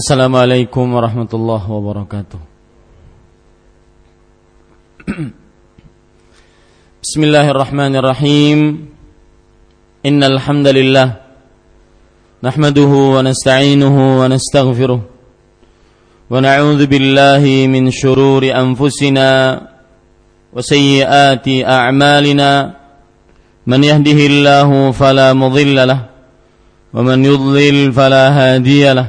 السلام عليكم ورحمة الله وبركاته بسم الله الرحمن الرحيم إن الحمد لله نحمده ونستعينه ونستغفره ونعوذ بالله من شرور أنفسنا وسيئات أعمالنا من يهده الله فلا مضل له ومن يضلل فلا هادي له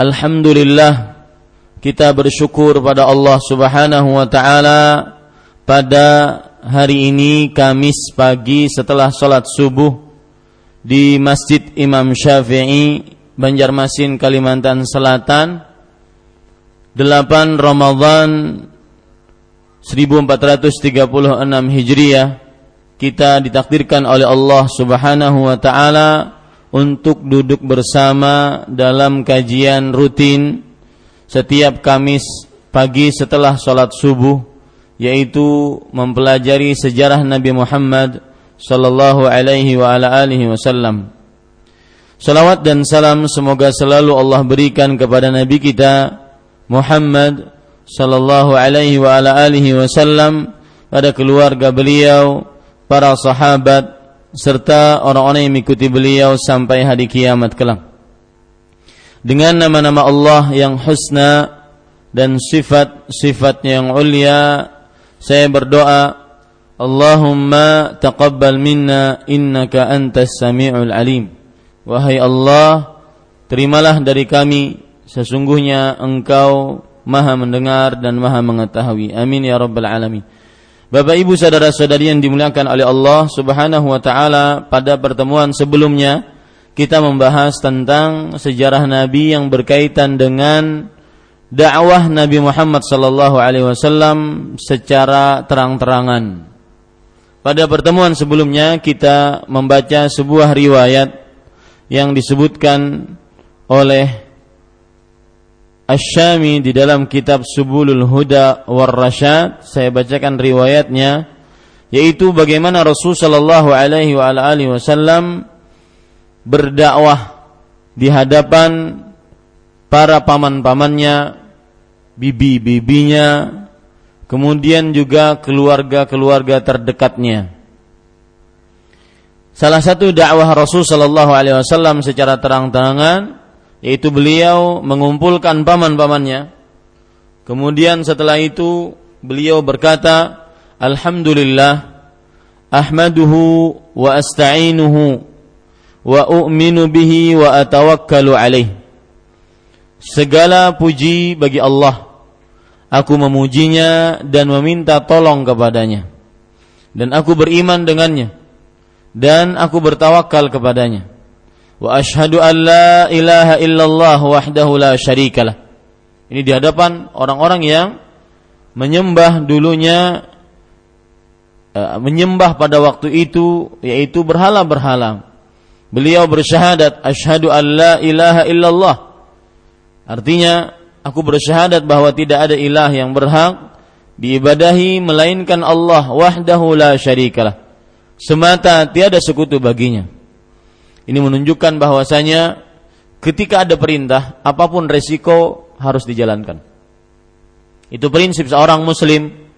Alhamdulillah kita bersyukur pada Allah Subhanahu wa taala. Pada hari ini Kamis pagi setelah sholat subuh di Masjid Imam Syafi'i Banjarmasin Kalimantan Selatan 8 Ramadan 1436 Hijriah kita ditakdirkan oleh Allah Subhanahu wa taala untuk duduk bersama dalam kajian rutin setiap Kamis pagi setelah sholat subuh yaitu mempelajari sejarah Nabi Muhammad sallallahu alaihi wasallam. Salawat dan salam semoga selalu Allah berikan kepada Nabi kita Muhammad sallallahu alaihi wasallam pada keluarga beliau, para sahabat, serta orang-orang yang mengikuti beliau sampai hari kiamat kelak. Dengan nama-nama Allah yang husna dan sifat-sifatnya yang ulia, saya berdoa, Allahumma taqabbal minna innaka antas sami'ul alim. Wahai Allah, terimalah dari kami sesungguhnya Engkau Maha mendengar dan Maha mengetahui. Amin ya rabbal alamin. Bapak Ibu saudara-saudari yang dimuliakan oleh Allah Subhanahu wa taala, pada pertemuan sebelumnya kita membahas tentang sejarah Nabi yang berkaitan dengan dakwah Nabi Muhammad sallallahu alaihi wasallam secara terang-terangan. Pada pertemuan sebelumnya kita membaca sebuah riwayat yang disebutkan oleh Asyami di dalam kitab Subulul Huda war Rasyad saya bacakan riwayatnya yaitu bagaimana Rasul sallallahu alaihi wa alihi wasallam berdakwah di hadapan para paman-pamannya, bibi-bibinya, kemudian juga keluarga-keluarga terdekatnya. Salah satu dakwah Rasul sallallahu alaihi wasallam secara terang-terangan yaitu beliau mengumpulkan paman-pamannya. Kemudian setelah itu beliau berkata, Alhamdulillah, ahmaduhu wa asta'inuhu wa u'minu bihi wa atawakkalu alaih. Segala puji bagi Allah. Aku memujinya dan meminta tolong kepadanya. Dan aku beriman dengannya. Dan aku bertawakal kepadanya wa ashhadu an la ilaha illallah wahdahu la syarikalah. Ini di hadapan orang-orang yang menyembah dulunya uh, menyembah pada waktu itu yaitu berhala-berhala. Beliau bersyahadat asyhadu an la ilaha illallah. Artinya aku bersyahadat bahwa tidak ada ilah yang berhak diibadahi melainkan Allah wahdahu la syarikalah. Semata tiada sekutu baginya. Ini menunjukkan bahwasanya ketika ada perintah, apa pun resiko harus dijalankan. Itu prinsip seorang muslim.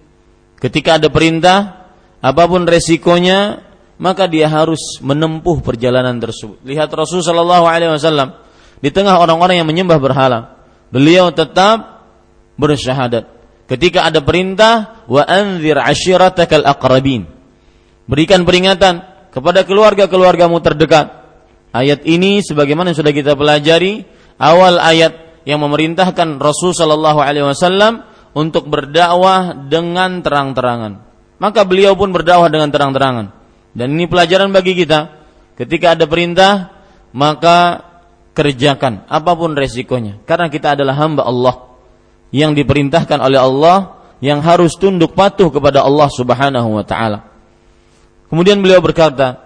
Ketika ada perintah, apa pun resikonya, maka dia harus menempuh perjalanan tersebut. Lihat Rasul Shallallahu Alaihi Wasallam di tengah orang-orang yang menyembah berhala, beliau tetap bersyahadat. Ketika ada perintah, wa anzir ashiratakal aqrabin. Berikan peringatan kepada keluarga-keluargamu terdekat. Ayat ini sebagaimana yang sudah kita pelajari, awal ayat yang memerintahkan Rasul Shallallahu Alaihi Wasallam untuk berdakwah dengan terang-terangan. Maka beliau pun berdakwah dengan terang-terangan. Dan ini pelajaran bagi kita. Ketika ada perintah, maka kerjakan apa pun resikonya. Karena kita adalah hamba Allah yang diperintahkan oleh Allah yang harus tunduk patuh kepada Allah Subhanahu wa taala. Kemudian beliau berkata,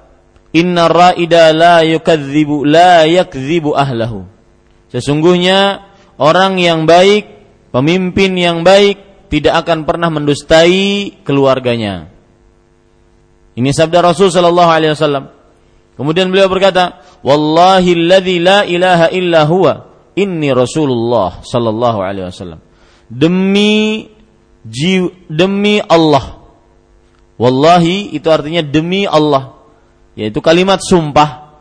"Inna ra'ida la yukadzibu la yakdzibu ahlahu." Sesungguhnya orang yang baik, pemimpin yang baik tidak akan pernah mendustai keluarganya. Ini sabda Rasul sallallahu alaihi wasallam. Kemudian beliau berkata, "Wallahi alladzi la ilaha illa huwa, inni Rasulullah sallallahu alaihi wasallam." Demi demi Allah. Wallahi itu artinya demi Allah, yaitu kalimat sumpah.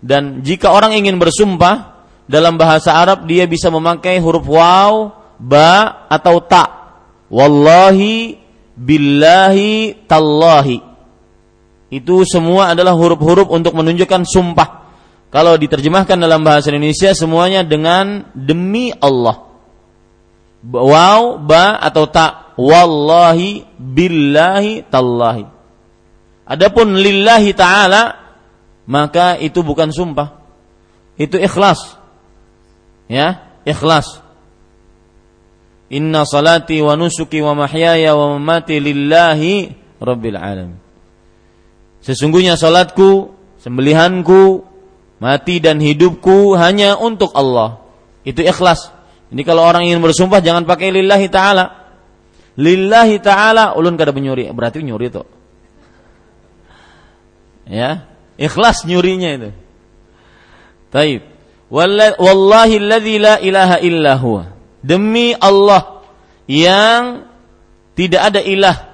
Dan jika orang ingin bersumpah dalam bahasa Arab dia bisa memakai huruf waw, ba atau ta. Wallahi billahi tallahi. Itu semua adalah huruf-huruf untuk menunjukkan sumpah. Kalau diterjemahkan dalam bahasa Indonesia semuanya dengan demi Allah. Waw ba atau ta. Wallahi billahi tallahi adapun lillahi taala maka itu bukan sumpah itu ikhlas ya ikhlas Inna salati wa nusuki wa mahyaya wa mamati lillahi rabbil alamin. Sesungguhnya salatku, sembelihanku, mati dan hidupku hanya untuk Allah. Itu ikhlas. Ini kalau orang ingin bersumpah jangan pakai lillahi ta'ala. Lillahi ta'ala ulun kada menyuri, berarti nyuri itu. Ya, ikhlas nyurinya itu. Taib. Wallahi alladzi la ilaha illa huwa demi Allah yang tidak ada ilah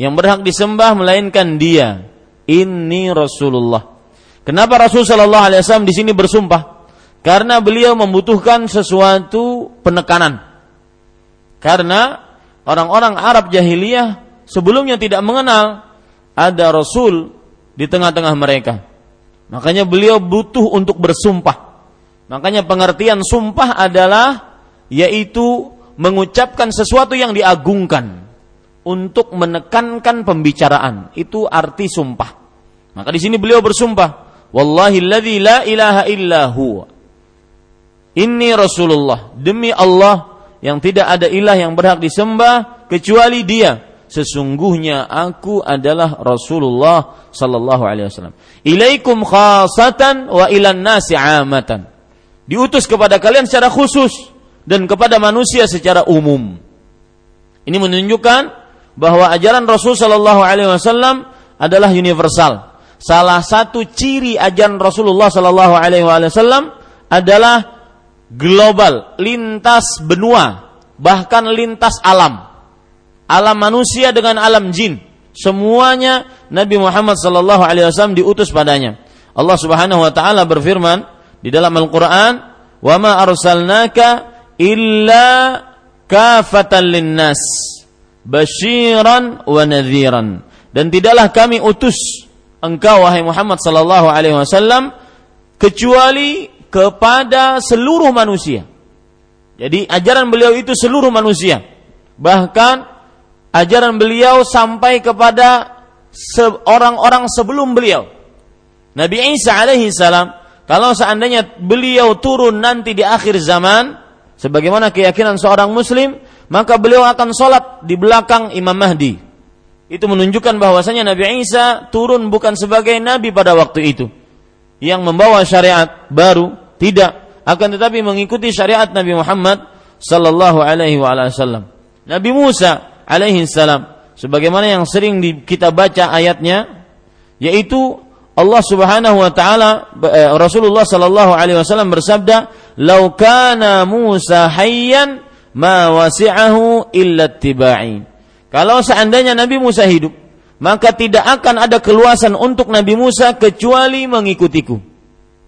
yang berhak disembah melainkan Dia. Ini Rasulullah. Kenapa Rasul Shallallahu Alaihi Wasallam di sini bersumpah? Karena beliau membutuhkan sesuatu penekanan. Karena orang-orang Arab jahiliyah sebelumnya tidak mengenal ada Rasul di tengah-tengah mereka. Makanya beliau butuh untuk bersumpah. Makanya pengertian sumpah adalah yaitu mengucapkan sesuatu yang diagungkan untuk menekankan pembicaraan. Itu arti sumpah. Maka di sini beliau bersumpah, "Wallahi la ilaha illa huwa." Ini Rasulullah, demi Allah yang tidak ada ilah yang berhak disembah kecuali Dia. Sesungguhnya aku adalah Rasulullah sallallahu alaihi wasallam. Ilaikum khasatan wa ilan nasi amatan. Diutus kepada kalian secara khusus dan kepada manusia secara umum. Ini menunjukkan bahwa ajaran Rasul Shallallahu Alaihi Wasallam adalah universal. Salah satu ciri ajaran Rasulullah Shallallahu Alaihi Wasallam adalah global, lintas benua, bahkan lintas alam, alam manusia dengan alam jin. Semuanya Nabi Muhammad Shallallahu Alaihi Wasallam diutus padanya. Allah Subhanahu Wa Taala berfirman di dalam Al-Quran, "Wa ma arsalnaka illa kafatan linnas basyiran wa nadhiran dan tidaklah kami utus engkau wahai Muhammad sallallahu alaihi wasallam kecuali kepada seluruh manusia. Jadi ajaran beliau itu seluruh manusia. Bahkan ajaran beliau sampai kepada orang-orang sebelum beliau. Nabi Isa alaihi salam kalau seandainya beliau turun nanti di akhir zaman, sebagaimana keyakinan seorang muslim, maka beliau akan sholat di belakang Imam Mahdi. Itu menunjukkan bahwasanya Nabi Isa turun bukan sebagai nabi pada waktu itu yang membawa syariat baru, tidak, akan tetapi mengikuti syariat Nabi Muhammad sallallahu alaihi wasallam. Nabi Musa alaihi salam sebagaimana yang sering kita baca ayatnya yaitu Allah Subhanahu wa taala eh, Rasulullah sallallahu alaihi wasallam bersabda, "Lau kana Musa hayyan ma wasi'ahu illa tibai." Kalau seandainya Nabi Musa hidup, maka tidak akan ada keluasan untuk Nabi Musa kecuali mengikutiku.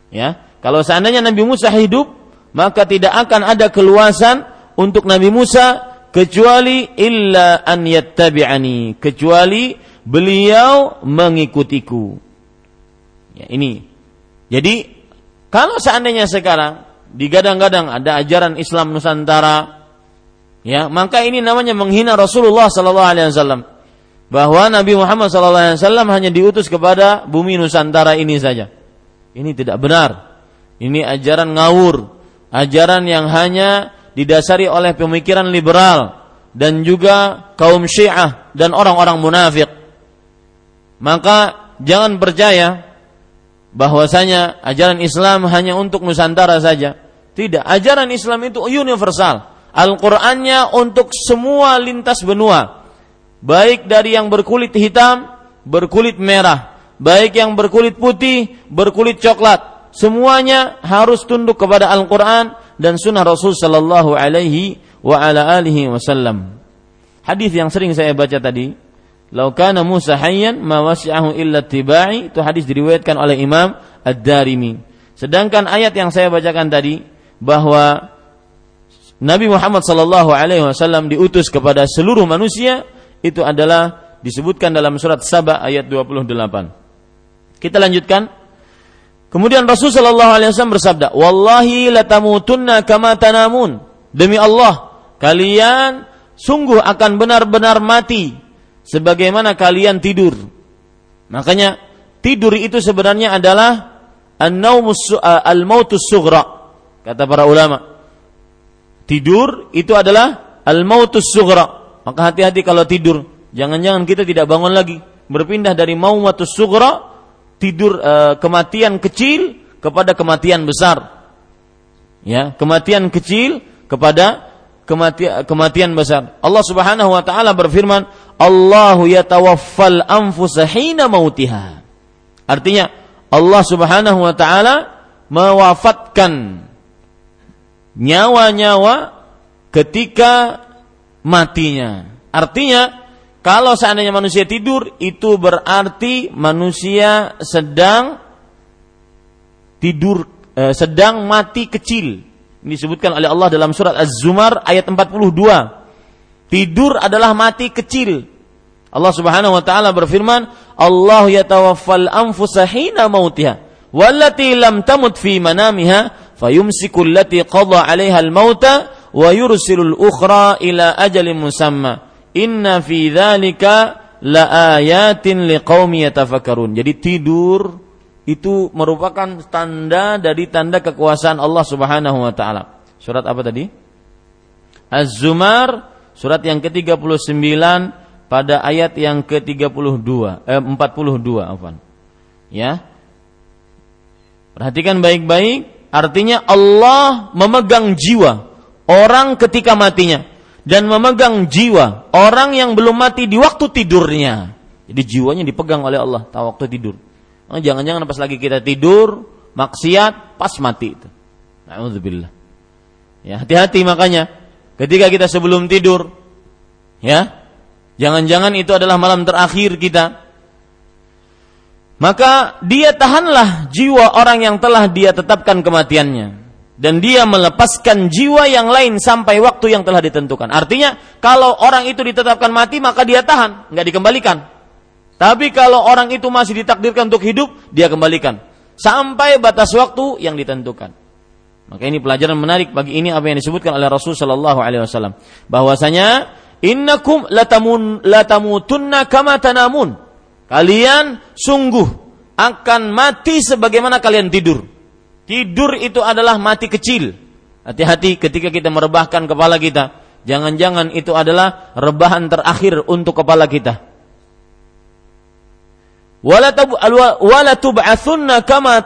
Ya, kalau seandainya Nabi Musa hidup, maka tidak akan ada keluasan untuk Nabi Musa kecuali illa an yattabi'ani, kecuali beliau mengikutiku. Ya, ini. Jadi kalau seandainya sekarang digadang-gadang ada ajaran Islam Nusantara, ya maka ini namanya menghina Rasulullah Sallallahu Alaihi Wasallam bahwa Nabi Muhammad Sallallahu Alaihi Wasallam hanya diutus kepada bumi Nusantara ini saja. Ini tidak benar. Ini ajaran ngawur, ajaran yang hanya didasari oleh pemikiran liberal dan juga kaum Syiah dan orang-orang munafik. Maka jangan percaya bahwasanya ajaran Islam hanya untuk Nusantara saja. Tidak, ajaran Islam itu universal. Al-Qur'annya untuk semua lintas benua. Baik dari yang berkulit hitam, berkulit merah, baik yang berkulit putih, berkulit coklat. Semuanya harus tunduk kepada Al-Qur'an dan sunnah Rasul sallallahu alaihi wa ala alihi wasallam. Hadis yang sering saya baca tadi, "Lau kana Musa hayyan ma illa tibai." Itu hadis diriwayatkan oleh Imam Ad-Darimi. Sedangkan ayat yang saya bacakan tadi bahwa Nabi Muhammad sallallahu alaihi wasallam diutus kepada seluruh manusia itu adalah disebutkan dalam surat Saba ayat 28. Kita lanjutkan. Kemudian Rasul sallallahu alaihi wasallam bersabda, "Wallahi latamutunna kama tanamun." Demi Allah, kalian sungguh akan benar-benar mati sebagaimana kalian tidur. Makanya tidur itu sebenarnya adalah al-mautus sughra kata para ulama. Tidur itu adalah al-mautus sughra. Maka hati-hati kalau tidur, jangan-jangan kita tidak bangun lagi, berpindah dari mautus sughra tidur uh, kematian kecil kepada kematian besar. Ya, kematian kecil kepada kematian, kematian besar. Allah Subhanahu wa taala berfirman, "Allahu yatawaffal anfusa hina mautiha." Artinya, Allah Subhanahu wa taala mewafatkan nyawa-nyawa ketika matinya. Artinya, kalau seandainya manusia tidur, itu berarti manusia sedang tidur, eh, sedang mati kecil ini disebutkan oleh Allah dalam surat Az-Zumar ayat 42. Tidur adalah mati kecil. Allah Subhanahu wa taala berfirman, "Allah yatawaffal anfusa hina mautiha, wallati lam tamut fi manamiha, fayumsiku allati qada 'alaiha al-mauta wa al-ukhra ila ajalin musamma. Inna fi dzalika laayatin liqaumi yatafakkarun." Jadi tidur itu merupakan tanda dari tanda kekuasaan Allah Subhanahu wa taala. Surat apa tadi? Az-Zumar surat yang ke-39 pada ayat yang ke-32 eh 42 afwan. Ya. Perhatikan baik-baik, artinya Allah memegang jiwa orang ketika matinya dan memegang jiwa orang yang belum mati di waktu tidurnya. Jadi jiwanya dipegang oleh Allah tahu waktu tidur. Oh, jangan-jangan pas lagi kita tidur, maksiat, pas mati itu. Alhamdulillah. Ya, hati-hati makanya ketika kita sebelum tidur ya, jangan-jangan itu adalah malam terakhir kita. Maka dia tahanlah jiwa orang yang telah dia tetapkan kematiannya dan dia melepaskan jiwa yang lain sampai waktu yang telah ditentukan. Artinya, kalau orang itu ditetapkan mati maka dia tahan, nggak dikembalikan. Tapi kalau orang itu masih ditakdirkan untuk hidup, dia kembalikan sampai batas waktu yang ditentukan. Maka ini pelajaran menarik bagi ini apa yang disebutkan oleh Rasul Shallallahu Alaihi Wasallam bahwasanya innakum latamun latamutunna kama tanamun. Kalian sungguh akan mati sebagaimana kalian tidur. Tidur itu adalah mati kecil. Hati-hati ketika kita merebahkan kepala kita. Jangan-jangan itu adalah rebahan terakhir untuk kepala kita kama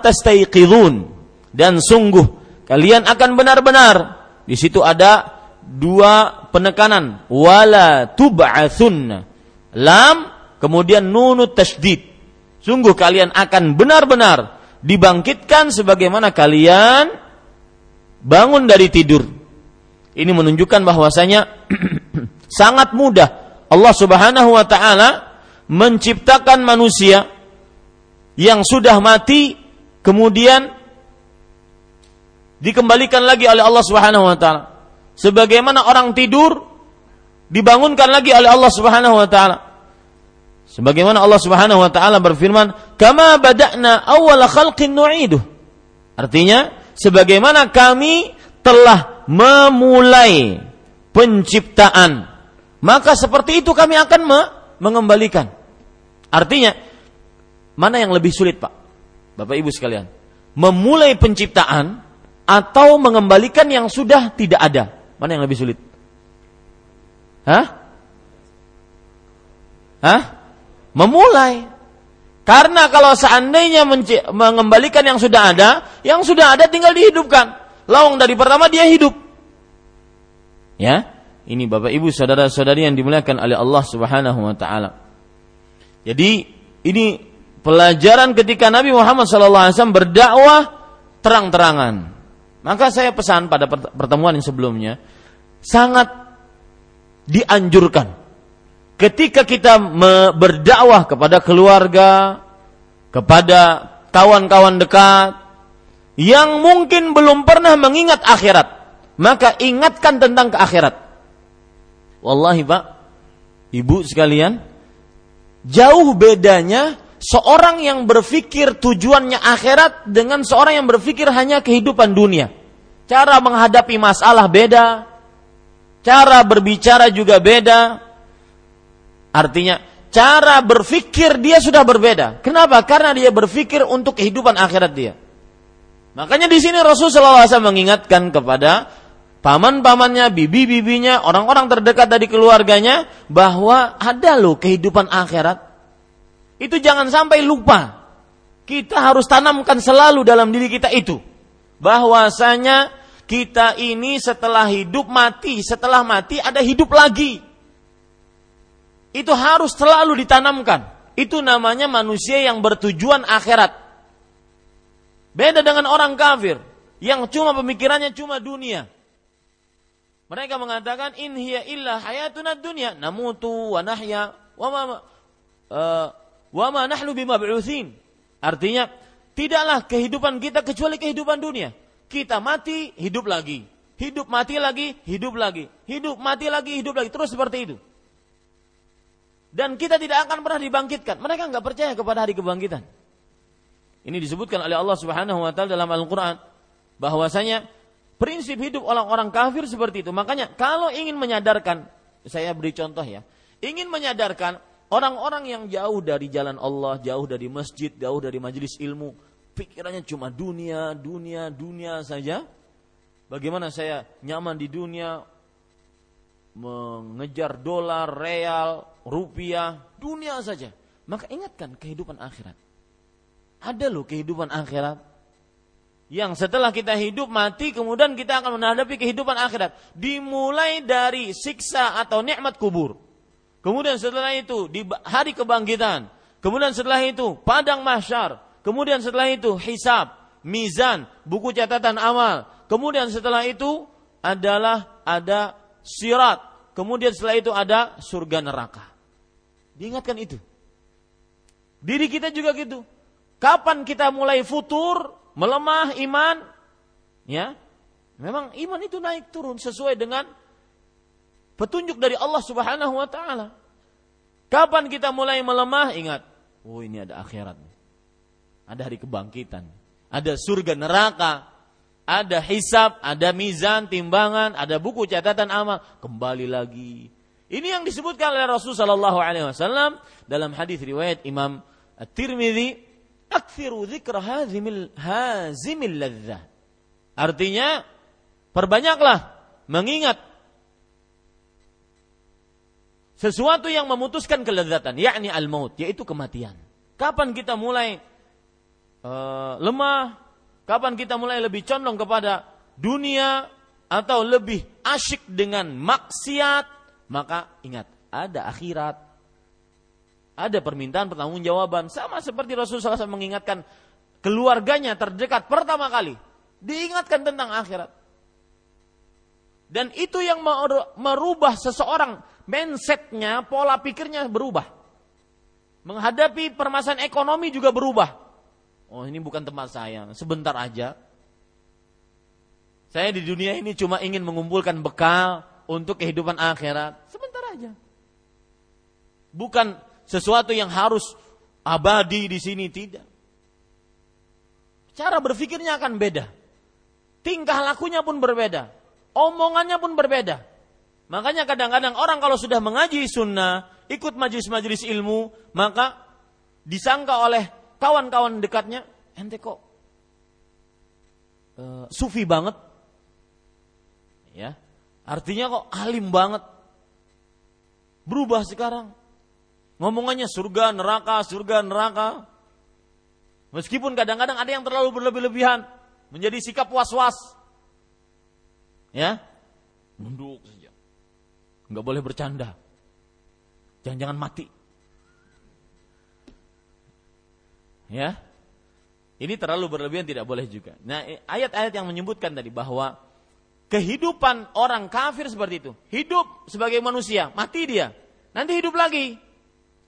dan sungguh kalian akan benar-benar di situ ada dua penekanan wala tub'atsunna. Lam kemudian nunut tasdid. Sungguh kalian akan benar-benar dibangkitkan sebagaimana kalian bangun dari tidur. Ini menunjukkan bahwasanya sangat mudah Allah Subhanahu wa taala menciptakan manusia yang sudah mati kemudian dikembalikan lagi oleh Allah Subhanahu wa taala. Sebagaimana orang tidur dibangunkan lagi oleh Allah Subhanahu wa taala. Sebagaimana Allah Subhanahu wa taala berfirman, "Kama bada'na awwala khalqin nu'iduh." Artinya, sebagaimana kami telah memulai penciptaan, maka seperti itu kami akan me mengembalikan. Artinya, mana yang lebih sulit, Pak? Bapak Ibu sekalian, memulai penciptaan atau mengembalikan yang sudah tidak ada? Mana yang lebih sulit? Hah? Hah? Memulai. Karena kalau seandainya mengembalikan yang sudah ada, yang sudah ada tinggal dihidupkan. Lawang dari pertama dia hidup. Ya, ini Bapak Ibu saudara-saudari yang dimuliakan oleh Allah Subhanahu wa taala. Jadi ini pelajaran ketika Nabi Muhammad SAW berdakwah terang-terangan. Maka saya pesan pada pertemuan yang sebelumnya, sangat dianjurkan ketika kita berdakwah kepada keluarga, kepada kawan-kawan dekat yang mungkin belum pernah mengingat akhirat, maka ingatkan tentang keakhirat. Wallahi Pak, Ibu sekalian, jauh bedanya seorang yang berpikir tujuannya akhirat dengan seorang yang berpikir hanya kehidupan dunia. Cara menghadapi masalah beda, cara berbicara juga beda. Artinya, cara berpikir dia sudah berbeda. Kenapa? Karena dia berpikir untuk kehidupan akhirat dia. Makanya di sini Rasulullah SAW mengingatkan kepada paman-pamannya, bibi-bibinya, orang-orang terdekat dari keluarganya bahwa ada loh kehidupan akhirat itu jangan sampai lupa. Kita harus tanamkan selalu dalam diri kita itu. Bahwasanya kita ini setelah hidup mati, setelah mati ada hidup lagi. Itu harus selalu ditanamkan. Itu namanya manusia yang bertujuan akhirat. Beda dengan orang kafir yang cuma pemikirannya cuma dunia. Mereka mengatakan in hiya illa hayatuna dunya namutu wa nahya wa ma uh, Wa ma nahnu bimab'utsin. Artinya, tidaklah kehidupan kita kecuali kehidupan dunia. Kita mati, hidup lagi. Hidup mati lagi, hidup lagi. Hidup mati lagi, hidup lagi. Terus seperti itu. Dan kita tidak akan pernah dibangkitkan. Mereka nggak percaya kepada hari kebangkitan. Ini disebutkan oleh Allah Subhanahu wa taala dalam Al-Qur'an bahwasanya prinsip hidup orang-orang kafir seperti itu. Makanya kalau ingin menyadarkan, saya beri contoh ya. Ingin menyadarkan Orang-orang yang jauh dari jalan Allah, jauh dari masjid, jauh dari majelis ilmu, pikirannya cuma dunia, dunia, dunia saja. Bagaimana saya nyaman di dunia, mengejar dolar, real, rupiah, dunia saja. Maka ingatkan kehidupan akhirat. Ada loh kehidupan akhirat. Yang setelah kita hidup mati kemudian kita akan menghadapi kehidupan akhirat. Dimulai dari siksa atau nikmat kubur Kemudian setelah itu di hari kebangkitan. Kemudian setelah itu padang mahsyar. Kemudian setelah itu hisab, mizan, buku catatan amal. Kemudian setelah itu adalah ada sirat. Kemudian setelah itu ada surga neraka. Diingatkan itu. Diri kita juga gitu. Kapan kita mulai futur, melemah iman? Ya, memang iman itu naik turun sesuai dengan Petunjuk dari Allah Subhanahu wa taala. Kapan kita mulai melemah? Ingat, oh ini ada akhirat. Ada hari kebangkitan. Ada surga neraka. Ada hisab, ada mizan, timbangan, ada buku catatan amal. Kembali lagi. Ini yang disebutkan oleh Rasulullah Shallallahu Alaihi Wasallam dalam hadis riwayat Imam At-Tirmidzi, "Aktsiru dzikra hazimil hazimil ladzah." Artinya, perbanyaklah mengingat sesuatu yang memutuskan kelezatan, yakni al-maut, yaitu kematian. Kapan kita mulai uh, lemah? Kapan kita mulai lebih condong kepada dunia atau lebih asyik dengan maksiat, maka ingat, ada akhirat. Ada permintaan pertanggungjawaban sama seperti Rasulullah SAW mengingatkan keluarganya terdekat pertama kali diingatkan tentang akhirat. Dan itu yang merubah seseorang mindsetnya, pola pikirnya berubah. Menghadapi permasalahan ekonomi juga berubah. Oh ini bukan tempat saya, sebentar aja. Saya di dunia ini cuma ingin mengumpulkan bekal untuk kehidupan akhirat. Sebentar aja. Bukan sesuatu yang harus abadi di sini tidak. Cara berpikirnya akan beda. Tingkah lakunya pun berbeda. Omongannya pun berbeda. Makanya kadang-kadang orang kalau sudah mengaji sunnah, ikut majelis-majelis ilmu, maka disangka oleh kawan-kawan dekatnya, ente kok uh, sufi banget, ya artinya kok alim banget. Berubah sekarang. Ngomongannya surga neraka surga neraka. Meskipun kadang-kadang ada yang terlalu berlebih-lebihan menjadi sikap was-was. Ya? Nunduk saja. Nggak boleh bercanda. Jangan-jangan mati. Ya? Ini terlalu berlebihan tidak boleh juga. Nah ayat-ayat yang menyebutkan tadi bahwa kehidupan orang kafir seperti itu. Hidup sebagai manusia, mati dia. Nanti hidup lagi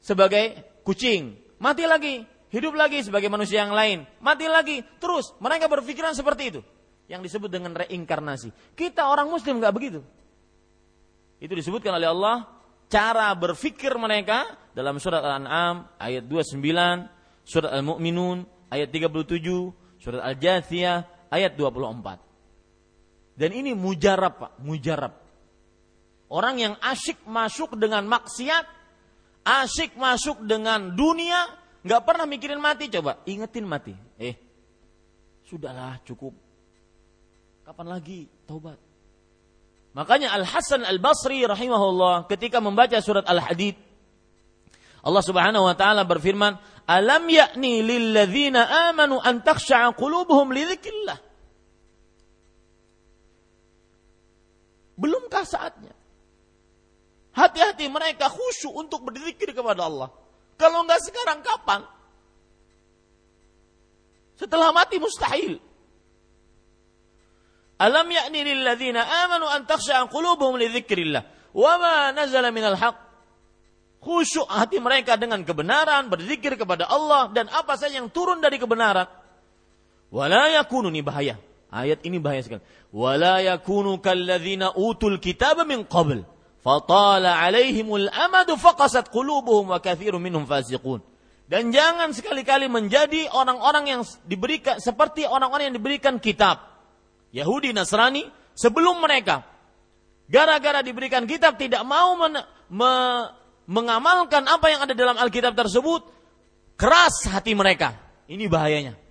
sebagai kucing, mati lagi, hidup lagi sebagai manusia yang lain, mati lagi. Terus mereka berpikiran seperti itu. Yang disebut dengan reinkarnasi. Kita orang muslim nggak begitu. Itu disebutkan oleh Allah cara berfikir mereka dalam surat Al-An'am ayat 29, surat Al-Mu'minun ayat 37, surat Al-Jathiyah ayat 24. Dan ini mujarab Pak, mujarab. Orang yang asyik masuk dengan maksiat, asyik masuk dengan dunia, nggak pernah mikirin mati. Coba ingetin mati. Eh, sudahlah cukup. Kapan lagi taubat? Makanya Al Hasan Al Basri rahimahullah ketika membaca surat Al Hadid, Allah Subhanahu wa taala berfirman, "Alam yakni lil ladzina amanu an takhsha'a qulubuhum li dzikrillah." Belumkah saatnya? Hati-hati mereka khusyuk untuk berzikir kepada Allah. Kalau enggak sekarang kapan? Setelah mati mustahil. Alam ya'ni lilladzina amanu an takhsha'a qulubuhum li dzikrillah wa ma nazala minal haqq. Khusyuk hati mereka dengan kebenaran, berzikir kepada Allah dan apa saja yang turun dari kebenaran. Wala yakunu ni bahaya. Ayat ini bahaya sekali. Wala yakunu kalladzina utul kitab min qabl. Fatala alaihimul amadu faqasat qulubuhum wa kathirun minhum fasiqun. Dan jangan sekali-kali menjadi orang-orang yang diberikan seperti orang-orang yang diberikan kitab. Yahudi Nasrani sebelum mereka gara-gara diberikan kitab tidak mau men, me, mengamalkan apa yang ada dalam Alkitab tersebut, keras hati mereka. Ini bahayanya.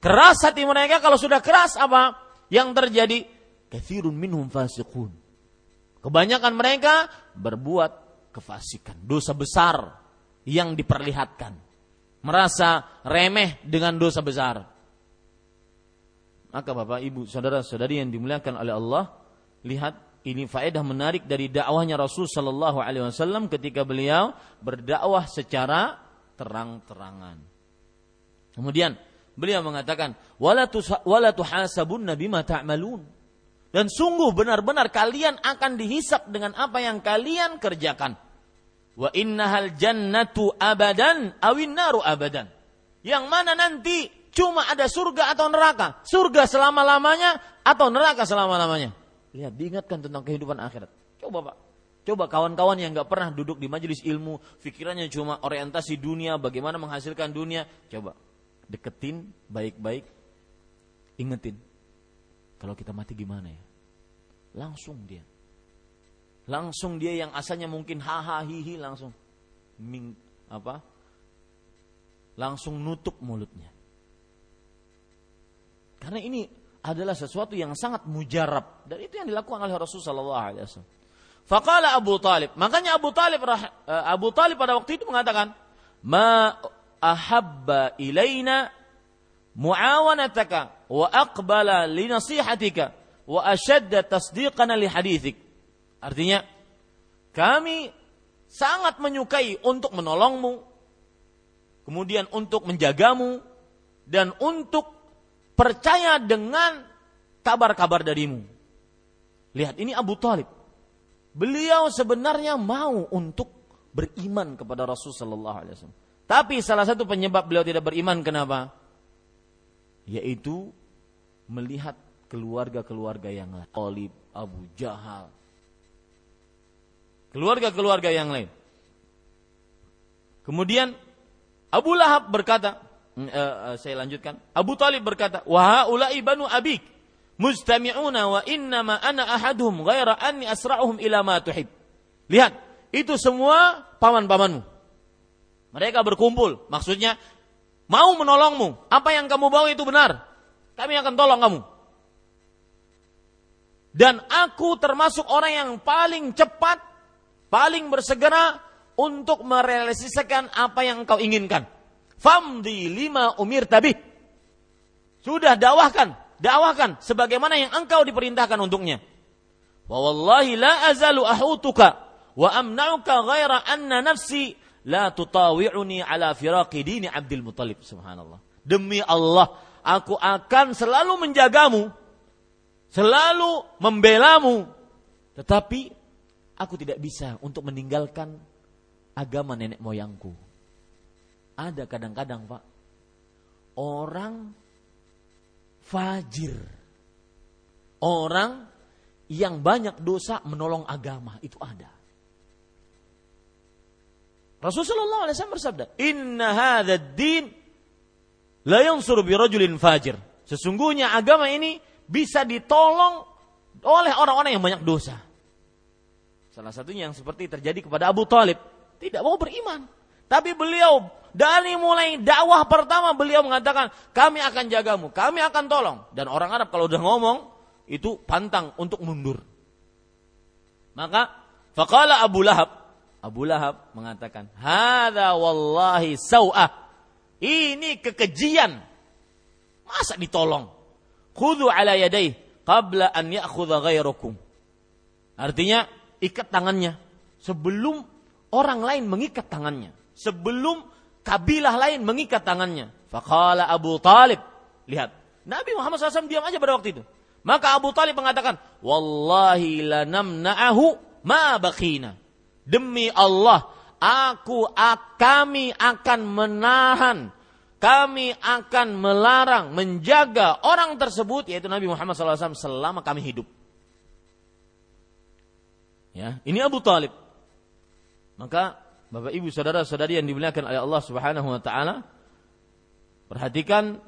Keras hati mereka kalau sudah keras apa? Yang terjadi kathirun minhum fasiqun. Kebanyakan mereka berbuat kefasikan, dosa besar yang diperlihatkan. Merasa remeh dengan dosa besar. Maka Bapak, Ibu, saudara-saudari yang dimuliakan oleh Allah, lihat ini faedah menarik dari dakwahnya Rasul Shallallahu Alaihi Wasallam ketika beliau berdakwah secara terang-terangan. Kemudian Beliau mengatakan, "Wala tuhasabunna bima ta'malun." Dan sungguh benar-benar kalian akan dihisap dengan apa yang kalian kerjakan. Wa innahal jannatu abadan awin naru abadan. Yang mana nanti cuma ada surga atau neraka. Surga selama-lamanya atau neraka selama-lamanya. Lihat, diingatkan tentang kehidupan akhirat. Coba Pak, Coba kawan-kawan yang nggak pernah duduk di majelis ilmu, pikirannya cuma orientasi dunia, bagaimana menghasilkan dunia. Coba deketin baik-baik, ingetin. Kalau kita mati gimana ya? Langsung dia. Langsung dia yang asalnya mungkin haha hihi langsung ming, apa? Langsung nutup mulutnya. Karena ini adalah sesuatu yang sangat mujarab dan itu yang dilakukan oleh Rasulullah SAW. Fakala Abu Talib. Makanya Abu Talib eh, Abu Talib pada waktu itu mengatakan, "Ma ahabba ilaina muawanataka wa aqbala li nasihatika wa ashadda tasdiqana li hadithik. Artinya kami sangat menyukai untuk menolongmu, kemudian untuk menjagamu dan untuk percaya dengan kabar-kabar darimu. Lihat ini Abu Talib. Beliau sebenarnya mau untuk beriman kepada Rasul Sallallahu Alaihi Wasallam. Tapi salah satu penyebab beliau tidak beriman kenapa? Yaitu melihat keluarga-keluarga yang lain. Olib, Abu Jahal. Keluarga-keluarga yang lain. Kemudian Abu Lahab berkata, uh, uh, saya lanjutkan. Abu Talib berkata, "Wa haula'i banu abik mustami'una wa innama ana ahaduhum ghaira anni asra'uhum ila ma tuhib." Lihat, itu semua paman-pamanmu. Mereka berkumpul, maksudnya mau menolongmu. Apa yang kamu bawa itu benar. Kami akan tolong kamu. Dan aku termasuk orang yang paling cepat, paling bersegera untuk merealisasikan apa yang engkau inginkan. Famdi lima umir tabih. Sudah dakwahkan, dakwahkan sebagaimana yang engkau diperintahkan untuknya. Wa wallahi la azalu ahutuka wa amna'uka ghaira anna nafsi la tutawi'uni ala firaqi dini Abdul Muttalib. Subhanallah. Demi Allah, aku akan selalu menjagamu, selalu membelamu, tetapi aku tidak bisa untuk meninggalkan agama nenek moyangku ada kadang-kadang Pak orang fajir. Orang yang banyak dosa menolong agama itu ada. Rasulullah SAW bersabda, Inna hadha din la yansur bi rajulin fajir. Sesungguhnya agama ini bisa ditolong oleh orang-orang yang banyak dosa. Salah satunya yang seperti terjadi kepada Abu Talib. Tidak mau beriman. Tapi beliau dari mulai dakwah pertama beliau mengatakan kami akan jagamu, kami akan tolong. Dan orang Arab kalau udah ngomong itu pantang untuk mundur. Maka faqala Abu Lahab, Abu Lahab mengatakan, "Hadza wallahi sau'ah." Ini kekejian. Masa ditolong? Khudhu ala yadayh qabla an ya'khudha ghairukum. Artinya ikat tangannya sebelum orang lain mengikat tangannya sebelum kabilah lain mengikat tangannya. Fakala Abu Talib. Lihat, Nabi Muhammad SAW diam aja pada waktu itu. Maka Abu Talib mengatakan, Wallahi lanamna'ahu ma bakina. Demi Allah, aku kami akan menahan, kami akan melarang, menjaga orang tersebut, yaitu Nabi Muhammad SAW selama kami hidup. Ya, ini Abu Talib. Maka Bapak Ibu saudara-saudari yang dimuliakan oleh Allah Subhanahu wa taala, perhatikan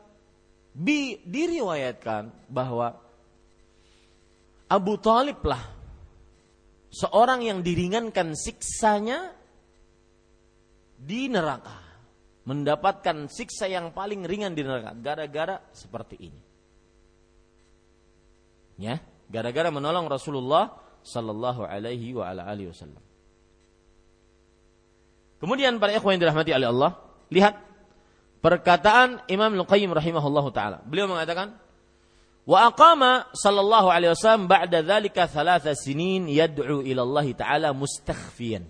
bi, diriwayatkan bahwa Abu Talib lah seorang yang diringankan siksanya di neraka. Mendapatkan siksa yang paling ringan di neraka gara-gara seperti ini. Ya, gara-gara menolong Rasulullah sallallahu alaihi wa ala alihi wasallam. Kemudian para ikhwan yang dirahmati oleh Allah, lihat perkataan Imam Al-Qayyim rahimahullahu taala. Beliau mengatakan, "Wa aqama sallallahu alaihi wasallam ba'da dzalika thalatha sinin yad'u ila Allah taala mustakhfiyan."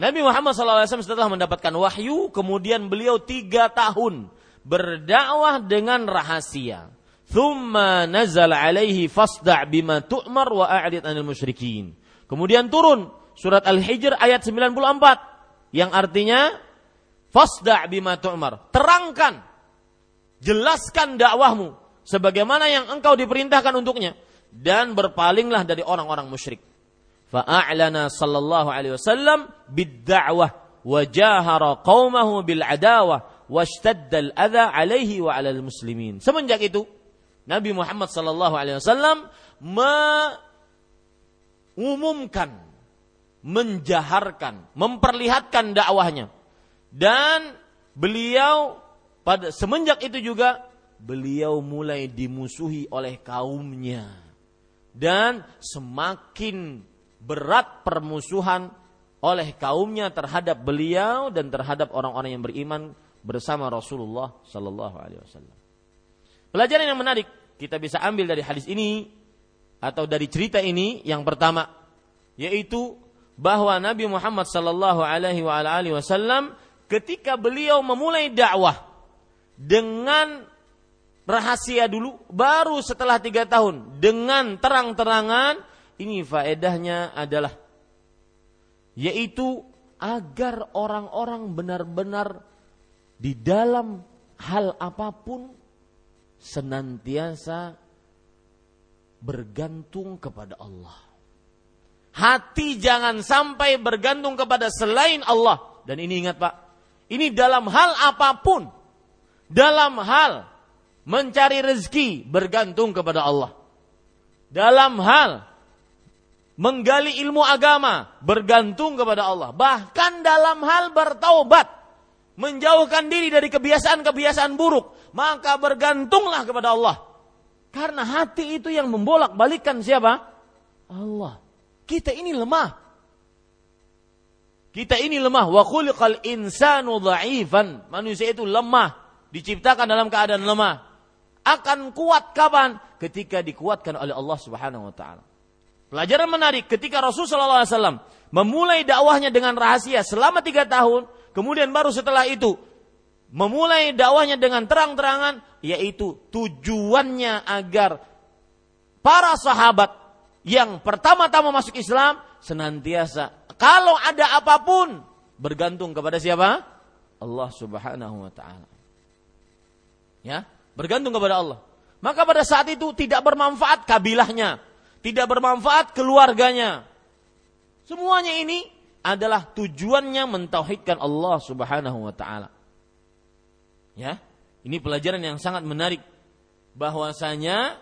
Nabi Muhammad SAW setelah mendapatkan wahyu, kemudian beliau tiga tahun berdakwah dengan rahasia. Thumma nazal alaihi fasda' bima tu'mar wa a'rid anil musyrikin. Kemudian turun surat Al-Hijr ayat 94 yang artinya fasda' bima tu'mar. Terangkan, jelaskan dakwahmu sebagaimana yang engkau diperintahkan untuknya dan berpalinglah dari orang-orang musyrik. Fa'a'lana sallallahu alaihi wasallam bid-da'wah wa jahara qaumahu bil adawah washtadda al-adha alaihi wa 'alal muslimin. Semenjak itu Nabi Muhammad sallallahu alaihi wasallam mengumumkan menjaharkan, memperlihatkan dakwahnya. Dan beliau pada semenjak itu juga beliau mulai dimusuhi oleh kaumnya. Dan semakin berat permusuhan oleh kaumnya terhadap beliau dan terhadap orang-orang yang beriman bersama Rasulullah sallallahu alaihi wasallam. Pelajaran yang menarik kita bisa ambil dari hadis ini atau dari cerita ini yang pertama yaitu bahwa Nabi Muhammad sallallahu alaihi wasallam ketika beliau memulai dakwah dengan rahasia dulu, baru setelah tiga tahun dengan terang-terangan ini faedahnya adalah yaitu agar orang-orang benar-benar di dalam hal apa pun senantiasa bergantung kepada Allah. Hati jangan sampai bergantung kepada selain Allah. Dan ini ingat Pak, ini dalam hal apa pun. Dalam hal mencari rezeki bergantung kepada Allah. Dalam hal menggali ilmu agama bergantung kepada Allah. Bahkan dalam hal bertaubat, menjauhkan diri dari kebiasaan-kebiasaan buruk, maka bergantunglah kepada Allah. Karena hati itu yang membolak-balikkan siapa? Allah. Kita ini lemah. Kita ini lemah. Wa insanu dha'ifan. Manusia itu lemah. Diciptakan dalam keadaan lemah akan kuat kapan? Ketika dikuatkan oleh Allah Subhanahu wa taala. Pelajaran menarik ketika Rasulullah SAW memulai dakwahnya dengan rahasia selama tiga tahun, kemudian baru setelah itu memulai dakwahnya dengan terang-terangan, yaitu tujuannya agar para sahabat yang pertama-tama masuk Islam senantiasa kalau ada apa pun bergantung kepada siapa? Allah Subhanahu wa taala. Ya, bergantung kepada Allah. Maka pada saat itu tidak bermanfaat kabilahnya, tidak bermanfaat keluarganya. Semuanya ini adalah tujuannya mentauhidkan Allah Subhanahu wa taala. Ya, ini pelajaran yang sangat menarik bahwasanya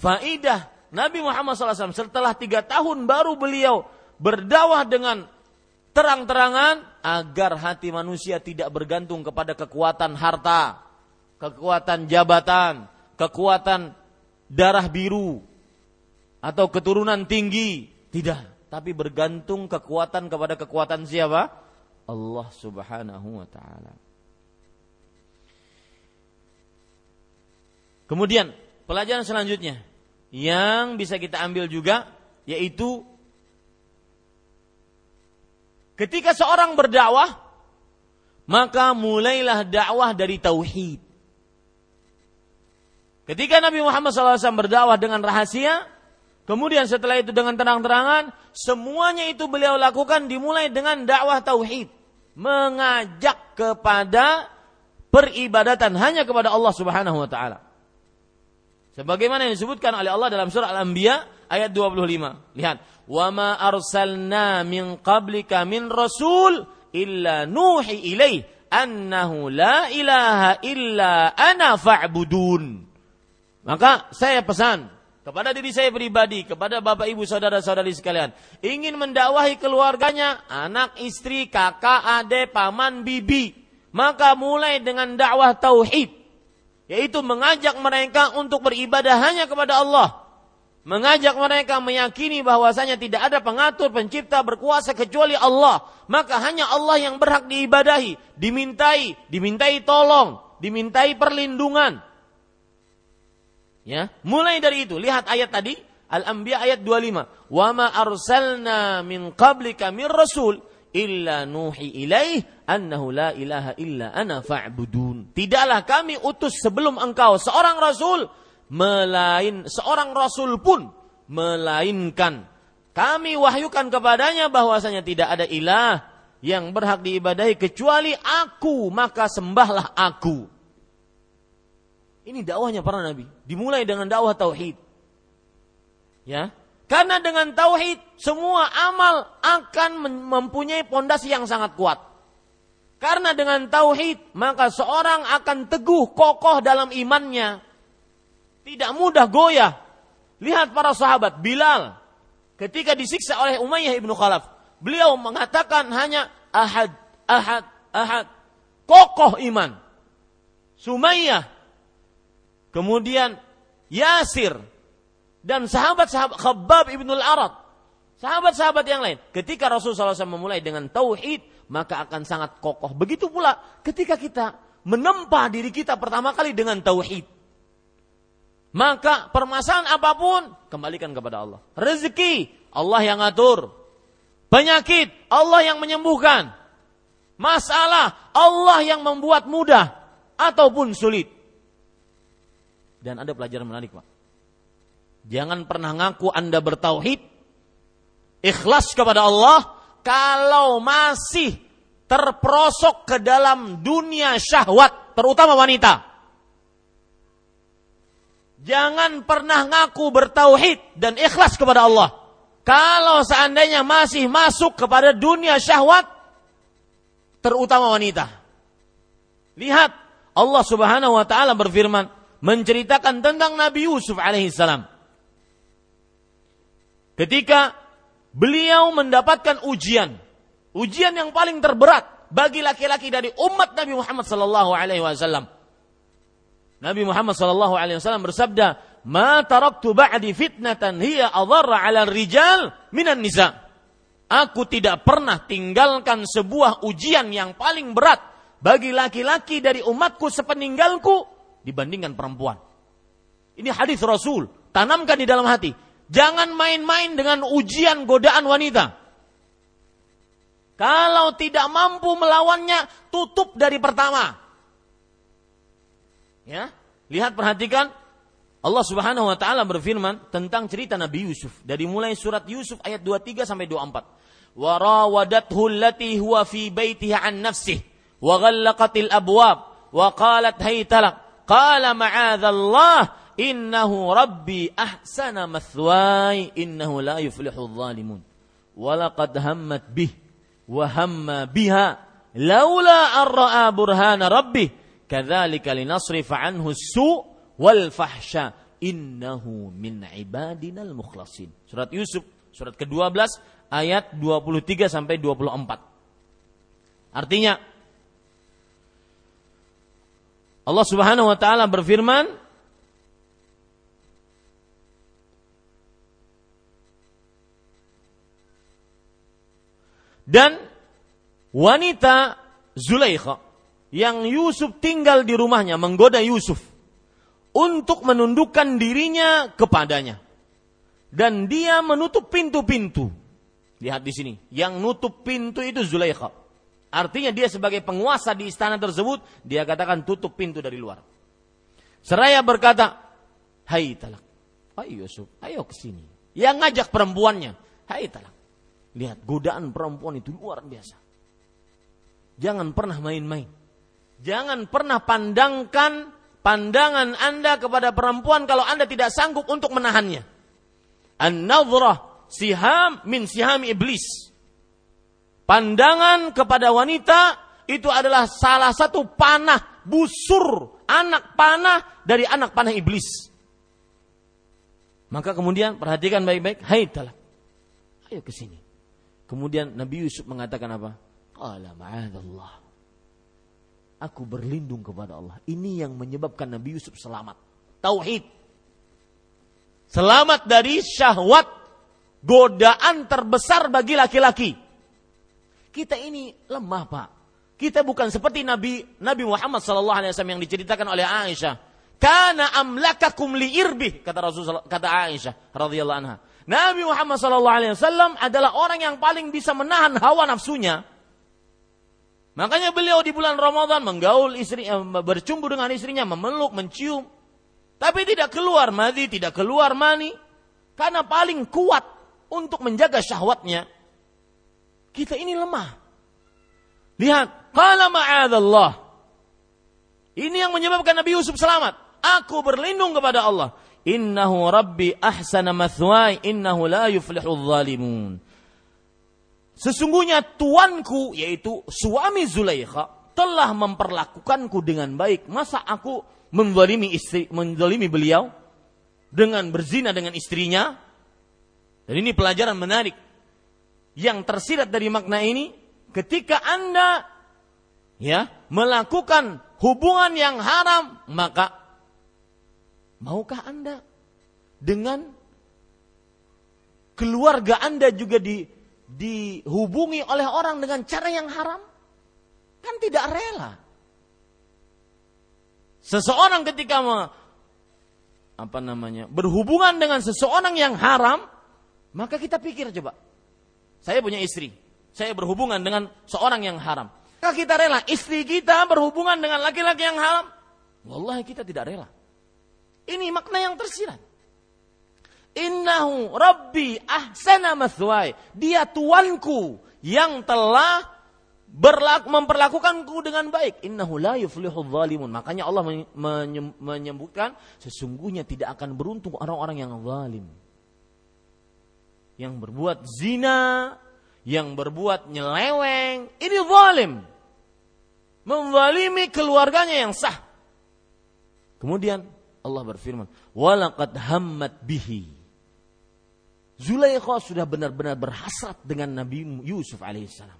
faidah Nabi Muhammad SAW setelah tiga tahun baru beliau berdakwah dengan terang-terangan agar hati manusia tidak bergantung kepada kekuatan harta, kekuatan jabatan, kekuatan darah biru, atau keturunan tinggi. Tidak, tapi bergantung kekuatan kepada kekuatan siapa? Allah Subhanahu wa taala. Kemudian, pelajaran selanjutnya yang bisa kita ambil juga yaitu ketika seorang berdakwah maka mulailah dakwah dari tauhid. Ketika Nabi Muhammad SAW berdakwah dengan rahasia, kemudian setelah itu dengan terang-terangan, semuanya itu beliau lakukan dimulai dengan dakwah tauhid, mengajak kepada peribadatan hanya kepada Allah Subhanahu wa taala. Sebagaimana yang disebutkan oleh Allah dalam surah Al-Anbiya ayat 25. Lihat, "Wa ma arsalna min qablika min rasul illa nuhi ilaih annahu la ilaha illa ana fa'budun." Maka saya pesan kepada diri saya pribadi, kepada bapak ibu saudara saudari sekalian, ingin mendakwahi keluarganya, anak, istri, kakak, adik, paman, bibi, maka mulai dengan dakwah tauhid, yaitu mengajak mereka untuk beribadah hanya kepada Allah. Mengajak mereka meyakini bahwasanya tidak ada pengatur, pencipta, berkuasa kecuali Allah. Maka hanya Allah yang berhak diibadahi, dimintai, dimintai tolong, dimintai perlindungan. Ya, mulai dari itu, lihat ayat tadi Al-Anbiya ayat 25. Wa ma arsalna min qablika min rasul illa nuhi ilaih annahu la ilaha illa ana fa'budun. Tidaklah kami utus sebelum engkau seorang rasul melain seorang rasul pun melainkan kami wahyukan kepadanya bahwasanya tidak ada ilah yang berhak diibadahi kecuali aku maka sembahlah aku ini dakwahnya para nabi. Dimulai dengan dakwah tauhid. Ya. Karena dengan tauhid semua amal akan mempunyai pondasi yang sangat kuat. Karena dengan tauhid maka seorang akan teguh kokoh dalam imannya. Tidak mudah goyah. Lihat para sahabat Bilal ketika disiksa oleh Umayyah ibnu Khalaf, beliau mengatakan hanya ahad, ahad, ahad, kokoh iman. Sumayyah kemudian Yasir dan sahabat-sahabat Khabbab ibnul Arad, sahabat-sahabat yang lain. Ketika Rasulullah SAW memulai dengan tauhid, maka akan sangat kokoh. Begitu pula ketika kita menempa diri kita pertama kali dengan tauhid. Maka permasalahan apa pun kembalikan kepada Allah. Rezeki Allah yang ngatur. Penyakit Allah yang menyembuhkan. Masalah Allah yang membuat mudah ataupun sulit. Dan ada pelajaran menarik, Pak. Jangan pernah ngaku Anda bertauhid, ikhlas kepada Allah kalau masih terperosok ke dalam dunia syahwat, terutama wanita. Jangan pernah ngaku bertauhid dan ikhlas kepada Allah. Kalau seandainya masih masuk kepada dunia syahwat, terutama wanita. Lihat, Allah Subhanahu wa taala berfirman menceritakan tentang Nabi Yusuf alaihissalam. Ketika beliau mendapatkan ujian, ujian yang paling terberat bagi laki-laki dari umat Nabi Muhammad sallallahu alaihi wasallam Nabi Muhammad sallallahu alaihi wasallam bersabda, "Ma taraktu ba'di fitnatan hiya adharra 'ala rijal minan nisa." Aku tidak pernah tinggalkan sebuah ujian yang paling berat bagi laki-laki dari umatku sepeninggalku dibandingkan perempuan. Ini hadis Rasul, tanamkan di dalam hati. Jangan main-main dengan ujian godaan wanita. Kalau tidak mampu melawannya, tutup dari pertama. Ya, lihat perhatikan Allah Subhanahu wa taala berfirman tentang cerita Nabi Yusuf dari mulai surat Yusuf ayat 23 sampai 24. Wa rawadathu allati huwa fi baitiha an nafsihi wa ghallaqatil abwab wa qalat haytalak qala ma'adzallah innahu rabbi ahsana mathwai innahu la yuflihu dhalimun wa laqad hammat bih wa hamma biha laula an ra'a burhana rabbih kadzalika linasrifa anhu su wal fahsya innahu min ibadinal mukhlasin. Surat Yusuf surat ke-12 ayat 23 sampai 24. Artinya Allah Subhanahu wa taala berfirman dan wanita Zulaikha yang Yusuf tinggal di rumahnya menggoda Yusuf untuk menundukkan dirinya kepadanya. Dan dia menutup pintu-pintu. Lihat di sini, yang nutup pintu itu Zulaikha. Artinya dia sebagai penguasa di istana tersebut, dia katakan tutup pintu dari luar. Seraya berkata, Hai talak, ayo Yusuf, ayo ke sini. Yang ngajak perempuannya, hai talak. Lihat, godaan perempuan itu luar biasa. Jangan pernah main-main Jangan pernah pandangkan pandangan Anda kepada perempuan kalau Anda tidak sanggup untuk menahannya. An-nadhrah siham min siham iblis. Pandangan kepada wanita itu adalah salah satu panah busur anak panah dari anak panah iblis. Maka kemudian perhatikan baik-baik, hai talak. Ayo ke sini. Kemudian Nabi Yusuf mengatakan apa? Qala ma'adallah aku berlindung kepada Allah. Ini yang menyebabkan Nabi Yusuf selamat. Tauhid. Selamat dari syahwat godaan terbesar bagi laki-laki. Kita ini lemah, Pak. Kita bukan seperti Nabi Nabi Muhammad sallallahu alaihi wasallam yang diceritakan oleh Aisyah. Kana amlakakum li irbi kata Rasul kata Aisyah radhiyallahu anha. Nabi Muhammad sallallahu alaihi wasallam adalah orang yang paling bisa menahan hawa nafsunya Makanya beliau di bulan Ramadan menggaul istri, eh, bercumbu dengan istrinya, memeluk, mencium. Tapi tidak keluar madi, tidak keluar mani. Karena paling kuat untuk menjaga syahwatnya. Kita ini lemah. Lihat, qala ma'adallah. Ini yang menyebabkan Nabi Yusuf selamat. Aku berlindung kepada Allah. Innahu rabbi ahsana mathwai innahu la yuflihu zalimun. Sesungguhnya tuanku yaitu suami Zulaikha telah memperlakukanku dengan baik. Masa aku menzalimi istri, menzalimi beliau dengan berzina dengan istrinya? Dan ini pelajaran menarik yang tersirat dari makna ini ketika Anda ya melakukan hubungan yang haram maka maukah Anda dengan keluarga Anda juga di dihubungi oleh orang dengan cara yang haram? Kan tidak rela. Seseorang ketika me, apa namanya berhubungan dengan seseorang yang haram, maka kita pikir coba. Saya punya istri, saya berhubungan dengan seorang yang haram. Maka kita rela istri kita berhubungan dengan laki-laki yang haram. Wallahi kita tidak rela. Ini makna yang tersirat. Innahu Rabbi ahsana mathwai. Dia tuanku yang telah berlaku, memperlakukanku dengan baik. Innahu la yuflihu zalimun. Makanya Allah menyebutkan sesungguhnya tidak akan beruntung orang-orang yang zalim. Yang berbuat zina, yang berbuat nyeleweng, ini zalim. Memzalimi keluarganya yang sah. Kemudian Allah berfirman, "Walaqad hammat bihi." Zulaikha sudah benar-benar berhasrat dengan Nabi Yusuf alaihissalam.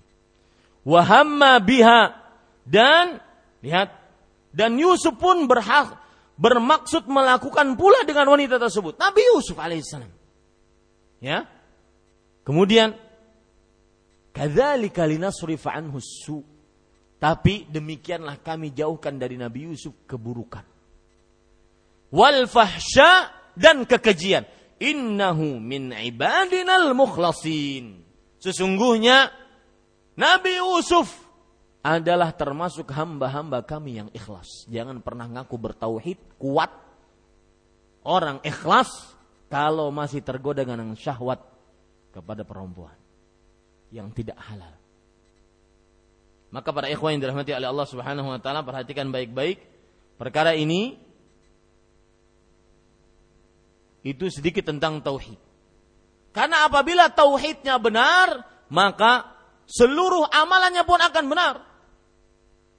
Wahamma biha dan lihat dan Yusuf pun berhak bermaksud melakukan pula dengan wanita tersebut. Nabi Yusuf alaihissalam. Ya. Kemudian kadzalika linasrifa anhu su. Tapi demikianlah kami jauhkan dari Nabi Yusuf keburukan. Wal fahsya dan kekejian innahu min ibadinal mukhlasin. Sesungguhnya Nabi Yusuf adalah termasuk hamba-hamba kami yang ikhlas. Jangan pernah ngaku bertauhid, kuat. Orang ikhlas kalau masih tergoda dengan syahwat kepada perempuan yang tidak halal. Maka para ikhwan yang dirahmati oleh Allah Subhanahu wa taala perhatikan baik-baik perkara ini itu sedikit tentang tauhid. Karena apabila tauhidnya benar, maka seluruh amalannya pun akan benar.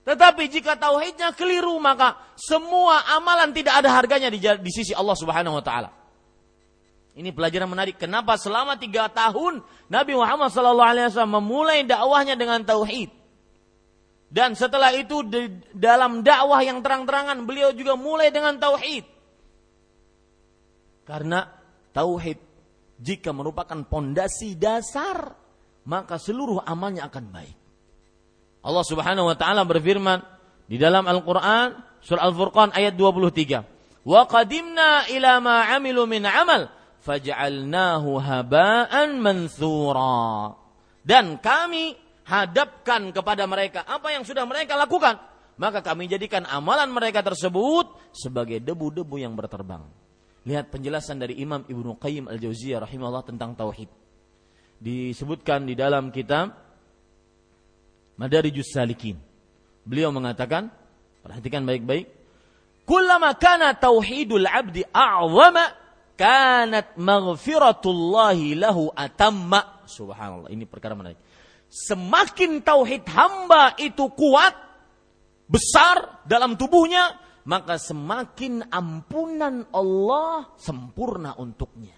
Tetapi jika tauhidnya keliru, maka semua amalan tidak ada harganya di, di sisi Allah Subhanahu wa taala. Ini pelajaran menarik. Kenapa selama tiga tahun Nabi Muhammad SAW memulai dakwahnya dengan tauhid. Dan setelah itu di dalam dakwah yang terang-terangan beliau juga mulai dengan tauhid. Karena tauhid jika merupakan pondasi dasar, maka seluruh amalnya akan baik. Allah Subhanahu wa taala berfirman di dalam Al-Qur'an surah Al-Furqan ayat 23. Wa qadimna ila ma 'amilu min 'amal faj'alnahu haba'an mansura. Dan kami hadapkan kepada mereka apa yang sudah mereka lakukan, maka kami jadikan amalan mereka tersebut sebagai debu-debu yang berterbang. Lihat penjelasan dari Imam Ibnu Qayyim Al-Jauziyah rahimahullah tentang tauhid. Disebutkan di dalam kitab Madarijus Salikin. Beliau mengatakan, perhatikan baik-baik, "Kullama kana tauhidul 'abdi a'zama kanat maghfiratullahi lahu atamma." Subhanallah, ini perkara menarik. Semakin tauhid hamba itu kuat, besar dalam tubuhnya, maka semakin ampunan Allah sempurna untuknya.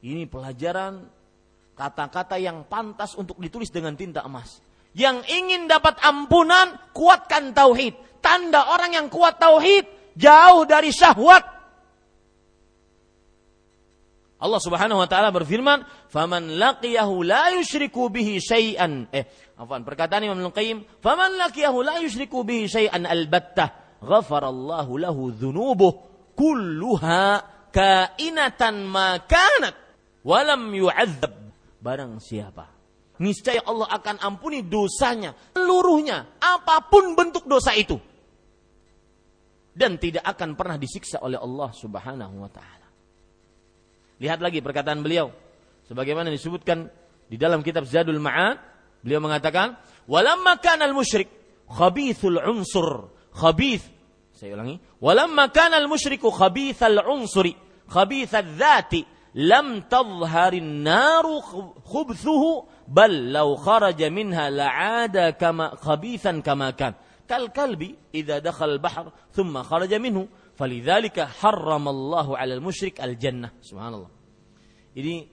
Ini pelajaran kata-kata yang pantas untuk ditulis dengan tinta emas. Yang ingin dapat ampunan, kuatkan tauhid. Tanda orang yang kuat tauhid, jauh dari syahwat, Allah Subhanahu wa taala berfirman, "Faman laqiyahu la yusyriku bihi syai'an." Eh, afwan, perkataan Imam Al-Qayyim, "Faman laqiyahu la yusyriku bihi syai'an albattah, ghafarallahu lahu dzunubuh kulluha kainatan ma kanat wa lam yu'adzab." Barang siapa niscaya Allah akan ampuni dosanya seluruhnya, apa pun bentuk dosa itu. Dan tidak akan pernah disiksa oleh Allah Subhanahu wa taala. Lihat lagi perkataan beliau. Sebagaimana disebutkan di dalam kitab Zadul Ma'ad, beliau mengatakan, "Walamma kana al-musyrik khabithul unsur." Khabith. Saya ulangi. "Walamma kana al-musyriku khabithal unsuri, khabithal dhati, lam tadhharin naru khubthuhu bal law kharaja minha la'ada kama khabithan kama kan." Kal kalbi idza dakhala al-bahr thumma kharaja minhu Falidzalika harramallahu 'alal musyrik al jannah. Subhanallah. Ini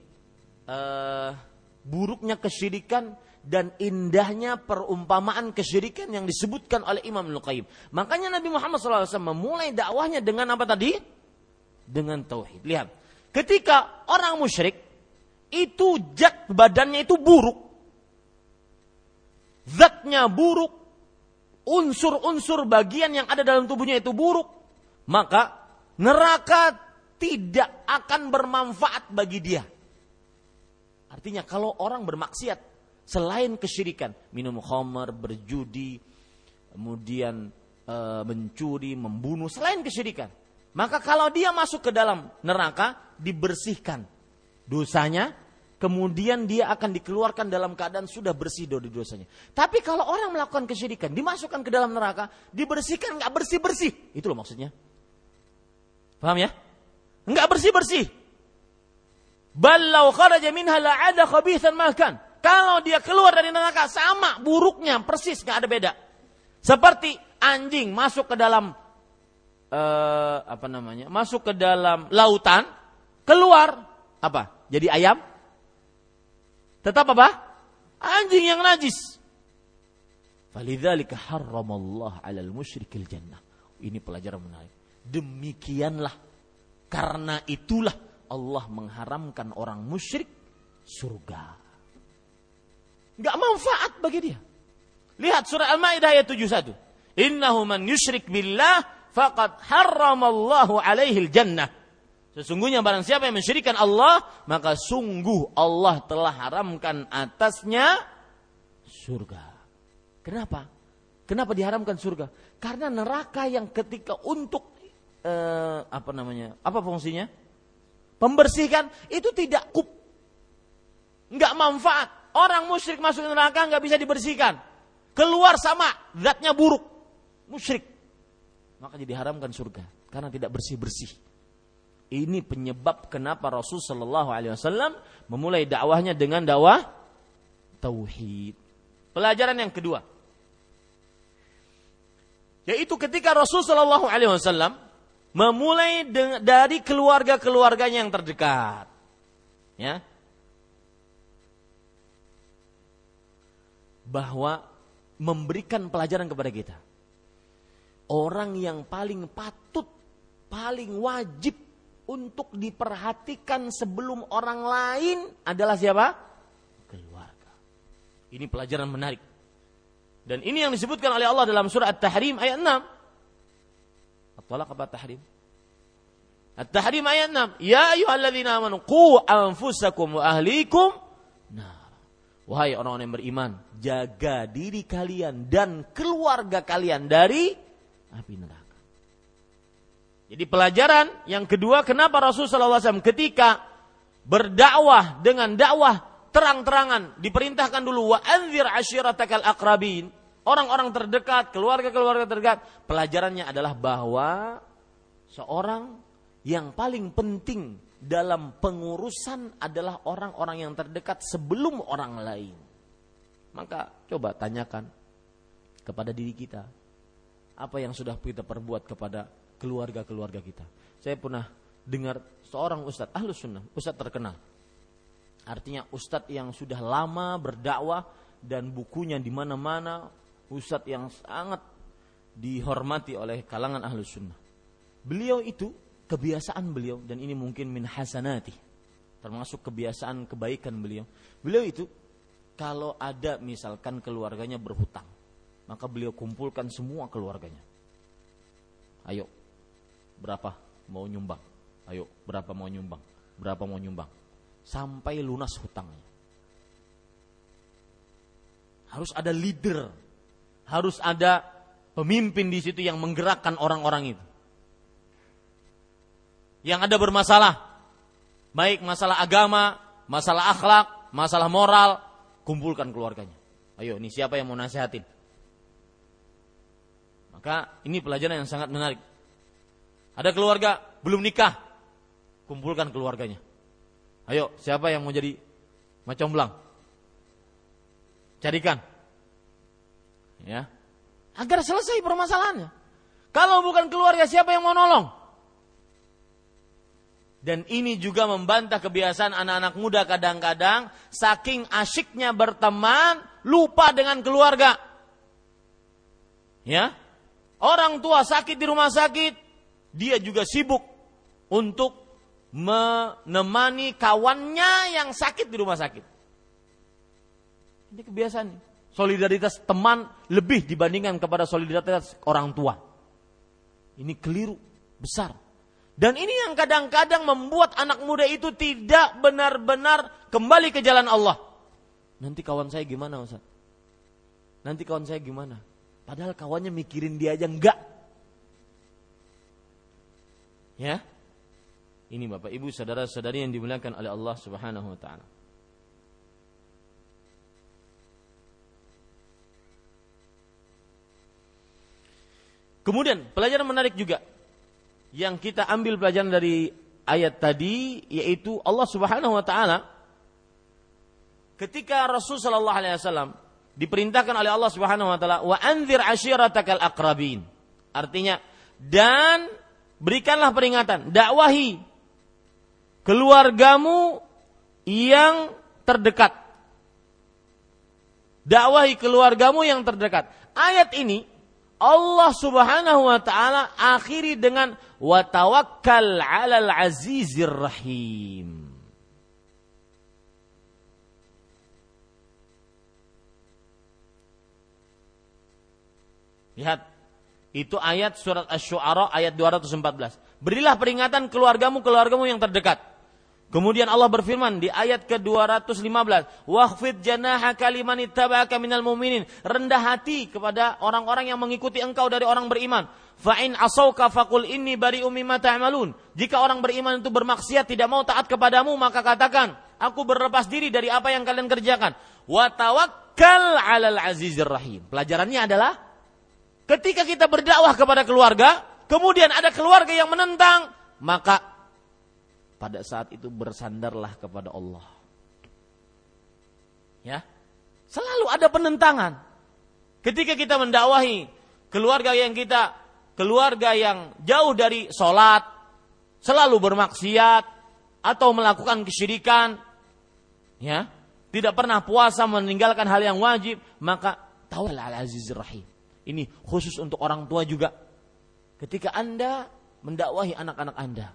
uh, buruknya kesyirikan dan indahnya perumpamaan kesyirikan yang disebutkan oleh Imam Al-Qayyim. Makanya Nabi Muhammad SAW memulai dakwahnya dengan apa tadi? Dengan tauhid. Lihat, ketika orang musyrik itu zat badannya itu buruk. Zatnya buruk, unsur-unsur bagian yang ada dalam tubuhnya itu buruk, maka neraka tidak akan bermanfaat bagi dia. Artinya kalau orang bermaksiat selain kesyirikan, minum khamar, berjudi, kemudian e, mencuri, membunuh selain kesyirikan, maka kalau dia masuk ke dalam neraka dibersihkan dosanya, kemudian dia akan dikeluarkan dalam keadaan sudah bersih dari dosanya. Tapi kalau orang melakukan kesyirikan, dimasukkan ke dalam neraka, dibersihkan nggak bersih bersih, itu loh maksudnya. Paham ya? Enggak bersih-bersih. Ballau kharaja minha la'ada khabithan makan. Kalau dia keluar dari neraka sama buruknya persis nggak ada beda. Seperti anjing masuk ke dalam uh, apa namanya? Masuk ke dalam lautan, keluar apa? Jadi ayam? Tetap apa? Anjing yang najis. Falidzalika harramallah 'alal musyrikil jannah. Ini pelajaran menarik. Demikianlah karena itulah Allah mengharamkan orang musyrik surga. Gak manfaat bagi dia. Lihat surah Al-Maidah ayat 71. Innahu man yusyrik billah faqad harramallahu alaihi jannah. Sesungguhnya barang siapa yang mensyirikan Allah, maka sungguh Allah telah haramkan atasnya surga. Kenapa? Kenapa diharamkan surga? Karena neraka yang ketika untuk eh, apa namanya? Apa fungsinya? Pembersihkan itu tidak kup, nggak manfaat. Orang musyrik masuk neraka nggak bisa dibersihkan, keluar sama zatnya buruk, musyrik. Maka jadi haramkan surga karena tidak bersih bersih. Ini penyebab kenapa Rasul Shallallahu Alaihi Wasallam memulai dakwahnya dengan dakwah tauhid. Pelajaran yang kedua, yaitu ketika Rasul Shallallahu Alaihi Wasallam memulai dari keluarga-keluarganya yang terdekat. Ya. Bahwa memberikan pelajaran kepada kita. Orang yang paling patut, paling wajib untuk diperhatikan sebelum orang lain adalah siapa? Keluarga. Ini pelajaran menarik. Dan ini yang disebutkan oleh Allah dalam surah At-Tahrim ayat 6 At-talaq apa tahrim? At-tahrim ayat 6. Ya ayyuhalladzina amanu qu anfusakum wa ahlikum nah. Wahai orang-orang yang beriman, jaga diri kalian dan keluarga kalian dari api neraka. Jadi pelajaran yang kedua kenapa Rasulullah SAW ketika berdakwah dengan dakwah terang-terangan diperintahkan dulu wa anzir ashiratakal akrabin orang-orang terdekat, keluarga-keluarga terdekat. Pelajarannya adalah bahwa seorang yang paling penting dalam pengurusan adalah orang-orang yang terdekat sebelum orang lain. Maka coba tanyakan kepada diri kita, apa yang sudah kita perbuat kepada keluarga-keluarga kita. Saya pernah dengar seorang ustadz ahlu sunnah, ustadz terkenal. Artinya ustadz yang sudah lama berdakwah dan bukunya di mana-mana ustadz yang sangat dihormati oleh kalangan ahlu sunnah. Beliau itu kebiasaan beliau dan ini mungkin min hasanati termasuk kebiasaan kebaikan beliau. Beliau itu kalau ada misalkan keluarganya berhutang, maka beliau kumpulkan semua keluarganya. Ayo, berapa mau nyumbang? Ayo, berapa mau nyumbang? Berapa mau nyumbang? Sampai lunas hutangnya. Harus ada leader harus ada pemimpin di situ yang menggerakkan orang-orang itu. Yang ada bermasalah, baik masalah agama, masalah akhlak, masalah moral, kumpulkan keluarganya. Ayo, ini siapa yang mau nasihatin? Maka ini pelajaran yang sangat menarik. Ada keluarga belum nikah, kumpulkan keluarganya. Ayo, siapa yang mau jadi macomblang? Carikan ya agar selesai permasalahannya. Kalau bukan keluarga siapa yang mau nolong? Dan ini juga membantah kebiasaan anak-anak muda kadang-kadang saking asyiknya berteman lupa dengan keluarga. Ya. Orang tua sakit di rumah sakit, dia juga sibuk untuk menemani kawannya yang sakit di rumah sakit. Ini kebiasaan solidaritas teman lebih dibandingkan kepada solidaritas orang tua. Ini keliru besar. Dan ini yang kadang-kadang membuat anak muda itu tidak benar-benar kembali ke jalan Allah. Nanti kawan saya gimana Ustaz? Nanti kawan saya gimana? Padahal kawannya mikirin dia aja enggak. Ya. Ini Bapak Ibu saudara-saudari yang dimuliakan oleh Allah Subhanahu wa taala. Kemudian pelajaran menarik juga yang kita ambil pelajaran dari ayat tadi yaitu Allah Subhanahu wa taala ketika Rasul sallallahu alaihi wasallam diperintahkan oleh Allah Subhanahu wa taala wa anzir ashiratakal aqrabin. Artinya dan berikanlah peringatan, dakwahi keluargamu yang terdekat. Dakwahi keluargamu yang terdekat. Ayat ini Allah Subhanahu wa taala akhiri dengan wa tawakkal 'alal azizir rahim. Lihat, itu ayat surat Asy-Syu'ara ayat 214. Berilah peringatan keluargamu keluargamu yang terdekat. Kemudian Allah berfirman di ayat ke-215, "Wahfid janaha kaliman ittaba'aka minal mu'minin." Rendah hati kepada orang-orang yang mengikuti engkau dari orang beriman. Fa'in asauka faqul inni bari'um mimma ta'malun. Jika orang beriman itu bermaksiat tidak mau taat kepadamu, maka katakan, aku berlepas diri dari apa yang kalian kerjakan. Wa tawakkal 'alal azizir rahim. Pelajarannya adalah ketika kita berdakwah kepada keluarga, kemudian ada keluarga yang menentang, maka pada saat itu bersandarlah kepada Allah. Ya. Selalu ada penentangan. Ketika kita mendakwahi keluarga yang kita keluarga yang jauh dari sholat, selalu bermaksiat atau melakukan kesyirikan, ya, tidak pernah puasa meninggalkan hal yang wajib, maka tawal al aziz rahim. Ini khusus untuk orang tua juga. Ketika Anda mendakwahi anak-anak Anda,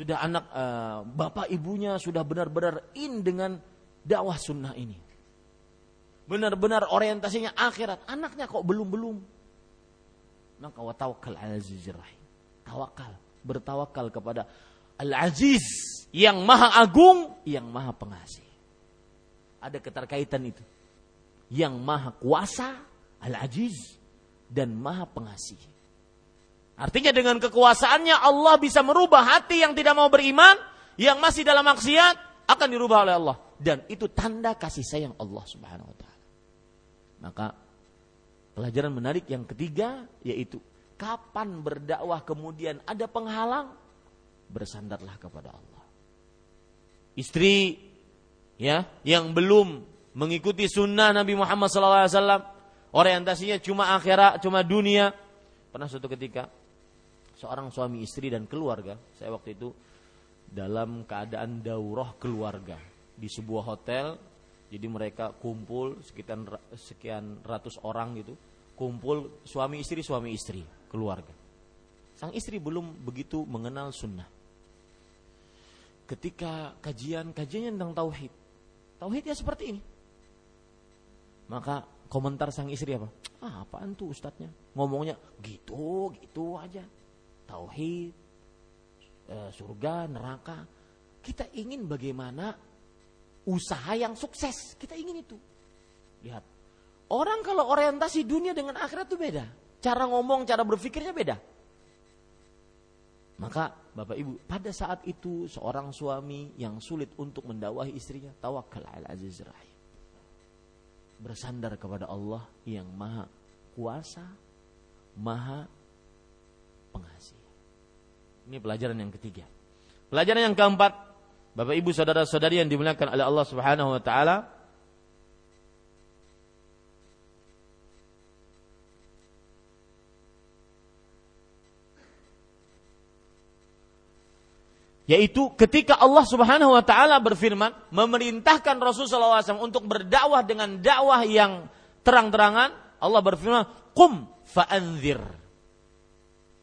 sudah anak uh, bapak ibunya sudah benar-benar in dengan dakwah sunnah ini. Benar-benar orientasinya akhirat. Anaknya kok belum-belum. Maka wa tawakkal ala rahim. Tawakal. Bertawakal kepada Al-Aziz. Yang maha agung. Yang maha pengasih. Ada keterkaitan itu. Yang maha kuasa. Al-Aziz. Dan maha pengasih. Artinya dengan kekuasaannya Allah bisa merubah hati yang tidak mau beriman, yang masih dalam maksiat akan dirubah oleh Allah dan itu tanda kasih sayang Allah Subhanahu wa taala. Maka pelajaran menarik yang ketiga yaitu kapan berdakwah kemudian ada penghalang bersandarlah kepada Allah. Istri ya yang belum mengikuti sunnah Nabi Muhammad SAW orientasinya cuma akhirat, cuma dunia. Pernah suatu ketika seorang suami istri dan keluarga. Saya waktu itu dalam keadaan daurah keluarga di sebuah hotel. Jadi mereka kumpul sekitar sekian ratus orang gitu, kumpul suami istri suami istri keluarga. Sang istri belum begitu mengenal sunnah. Ketika kajian kajiannya tentang tauhid, tauhid ya seperti ini. Maka komentar sang istri apa? Ah, apaan tuh ustadznya? Ngomongnya gitu, gitu aja tauhid, e, surga, neraka. Kita ingin bagaimana usaha yang sukses. Kita ingin itu. Lihat. Orang kalau orientasi dunia dengan akhirat itu beda. Cara ngomong, cara berpikirnya beda. Maka Bapak Ibu, pada saat itu seorang suami yang sulit untuk mendakwahi istrinya, tawakal al aziz rahim. Bersandar kepada Allah yang maha kuasa, maha pengasih. Ini pelajaran yang ketiga. Pelajaran yang keempat, Bapak Ibu saudara-saudari yang dimuliakan oleh Allah Subhanahu wa taala, yaitu ketika Allah Subhanahu wa taala berfirman memerintahkan Rasulullah SAW untuk berdakwah dengan dakwah yang terang-terangan Allah berfirman kum fa'anzir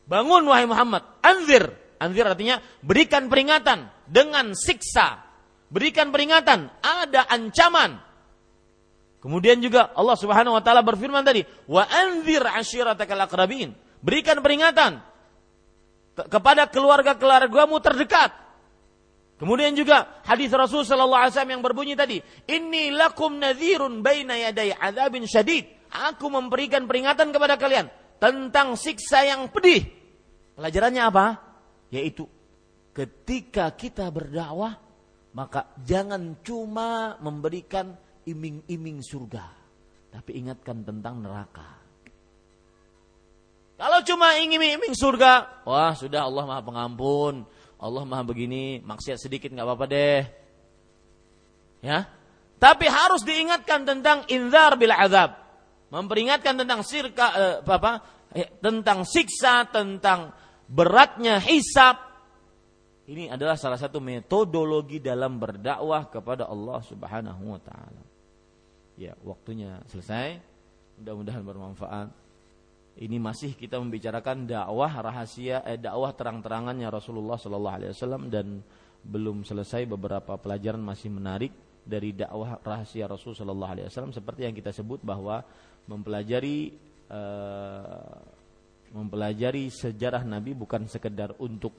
Bangun wahai Muhammad, anzir. Anzir artinya berikan peringatan dengan siksa. Berikan peringatan, ada ancaman. Kemudian juga Allah Subhanahu wa taala berfirman tadi, "Wa anzir ashiratakal aqrabin." Berikan peringatan kepada keluarga-keluargamu terdekat. Kemudian juga hadis Rasul sallallahu alaihi wasallam yang berbunyi tadi, "Inni lakum nadhirun baina yaday adzabin syadid." Aku memberikan peringatan kepada kalian tentang siksa yang pedih. Pelajarannya apa? Yaitu ketika kita berdakwah, maka jangan cuma memberikan iming-iming surga, tapi ingatkan tentang neraka. Kalau cuma iming-iming surga, wah sudah Allah Maha Pengampun, Allah Maha begini, maksiat sedikit nggak apa-apa deh. Ya. Tapi harus diingatkan tentang inzar bil azab. Memperingatkan tentang sirka eh, apa, eh, tentang siksa, tentang beratnya hisab. Ini adalah salah satu metodologi dalam berdakwah kepada Allah Subhanahu wa taala. Ya, waktunya selesai. Mudah-mudahan bermanfaat. Ini masih kita membicarakan dakwah rahasia eh, dakwah terang-terangannya Rasulullah Shallallahu alaihi wasallam dan belum selesai beberapa pelajaran masih menarik dari dakwah rahasia Rasul Shallallahu alaihi wasallam seperti yang kita sebut bahwa mempelajari uh, mempelajari sejarah Nabi bukan sekedar untuk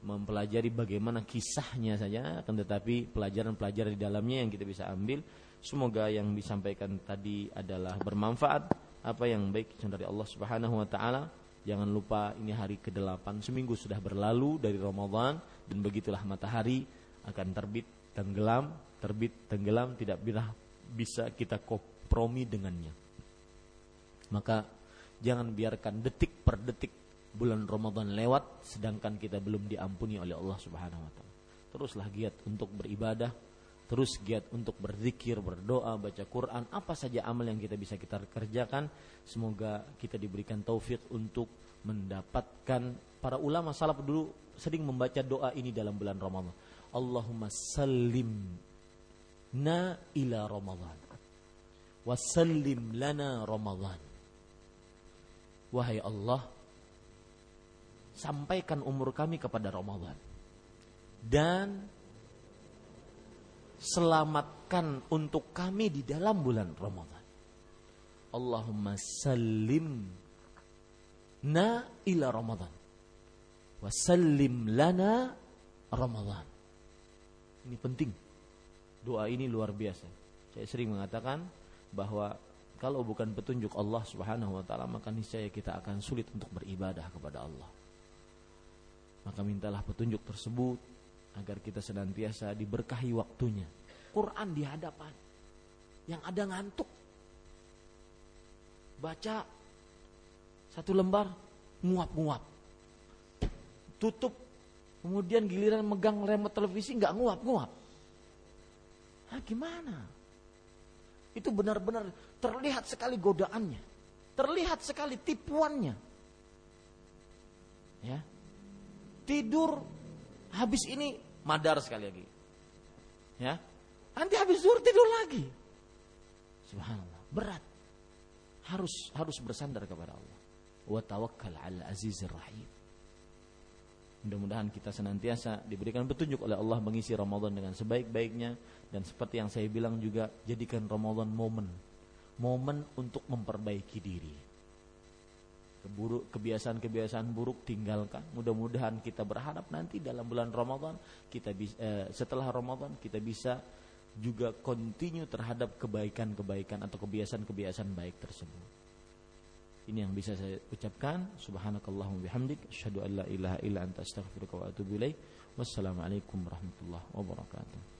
mempelajari bagaimana kisahnya saja akan tetapi pelajaran-pelajaran di dalamnya yang kita bisa ambil semoga yang disampaikan tadi adalah bermanfaat apa yang baik dari Allah Subhanahu wa taala. Jangan lupa ini hari ke-8 seminggu sudah berlalu dari Ramadan dan begitulah matahari akan terbit tenggelam, terbit tenggelam tidak bisa kita kompromi dengannya. Maka jangan biarkan detik per detik bulan Ramadan lewat sedangkan kita belum diampuni oleh Allah Subhanahu wa taala. Teruslah giat untuk beribadah, terus giat untuk berzikir, berdoa, baca Quran, apa saja amal yang kita bisa kita kerjakan. Semoga kita diberikan taufik untuk mendapatkan para ulama salaf dulu sering membaca doa ini dalam bulan Ramadan. Allahumma sallim na ila Ramadan. Wasallim lana Ramadan. Wahai Allah, sampaikan umur kami kepada Ramadan. Dan selamatkan untuk kami di dalam bulan Ramadan. Allahumma sallim na ila Ramadan. Wasallim lana Ramadan. Ini penting. Doa ini luar biasa. Saya sering mengatakan bahwa kalau bukan petunjuk Allah Subhanahu wa taala maka niscaya kita akan sulit untuk beribadah kepada Allah. Maka mintalah petunjuk tersebut agar kita senantiasa diberkahi waktunya. Quran di hadapan. Yang ada ngantuk. Baca satu lembar nguap-nguap. Tutup kemudian giliran megang remote televisi nggak nguap-nguap. Ah gimana? Itu benar-benar terlihat sekali godaannya. Terlihat sekali tipuannya. Ya. Tidur Habis ini madar sekali lagi. Ya. Nanti habis zuhur tidur lagi. Subhanallah, berat. Harus harus bersandar kepada Allah. Wa tawakkal 'ala azizir rahim. Mudah-mudahan kita senantiasa diberikan petunjuk oleh Allah mengisi Ramadan dengan sebaik-baiknya dan seperti yang saya bilang juga jadikan Ramadan momen momen untuk memperbaiki diri keburuk kebiasaan-kebiasaan buruk tinggalkan. Mudah-mudahan kita berharap nanti dalam bulan Ramadan kita bisa eh, setelah Ramadan kita bisa juga continue terhadap kebaikan-kebaikan atau kebiasaan-kebiasaan baik tersebut. Ini yang bisa saya ucapkan. Subhanakallahumma bihamdik asyhadu an la ilaha illa anta astaghfiruka wa atubu. Wassalamualaikum warahmatullahi wabarakatuh.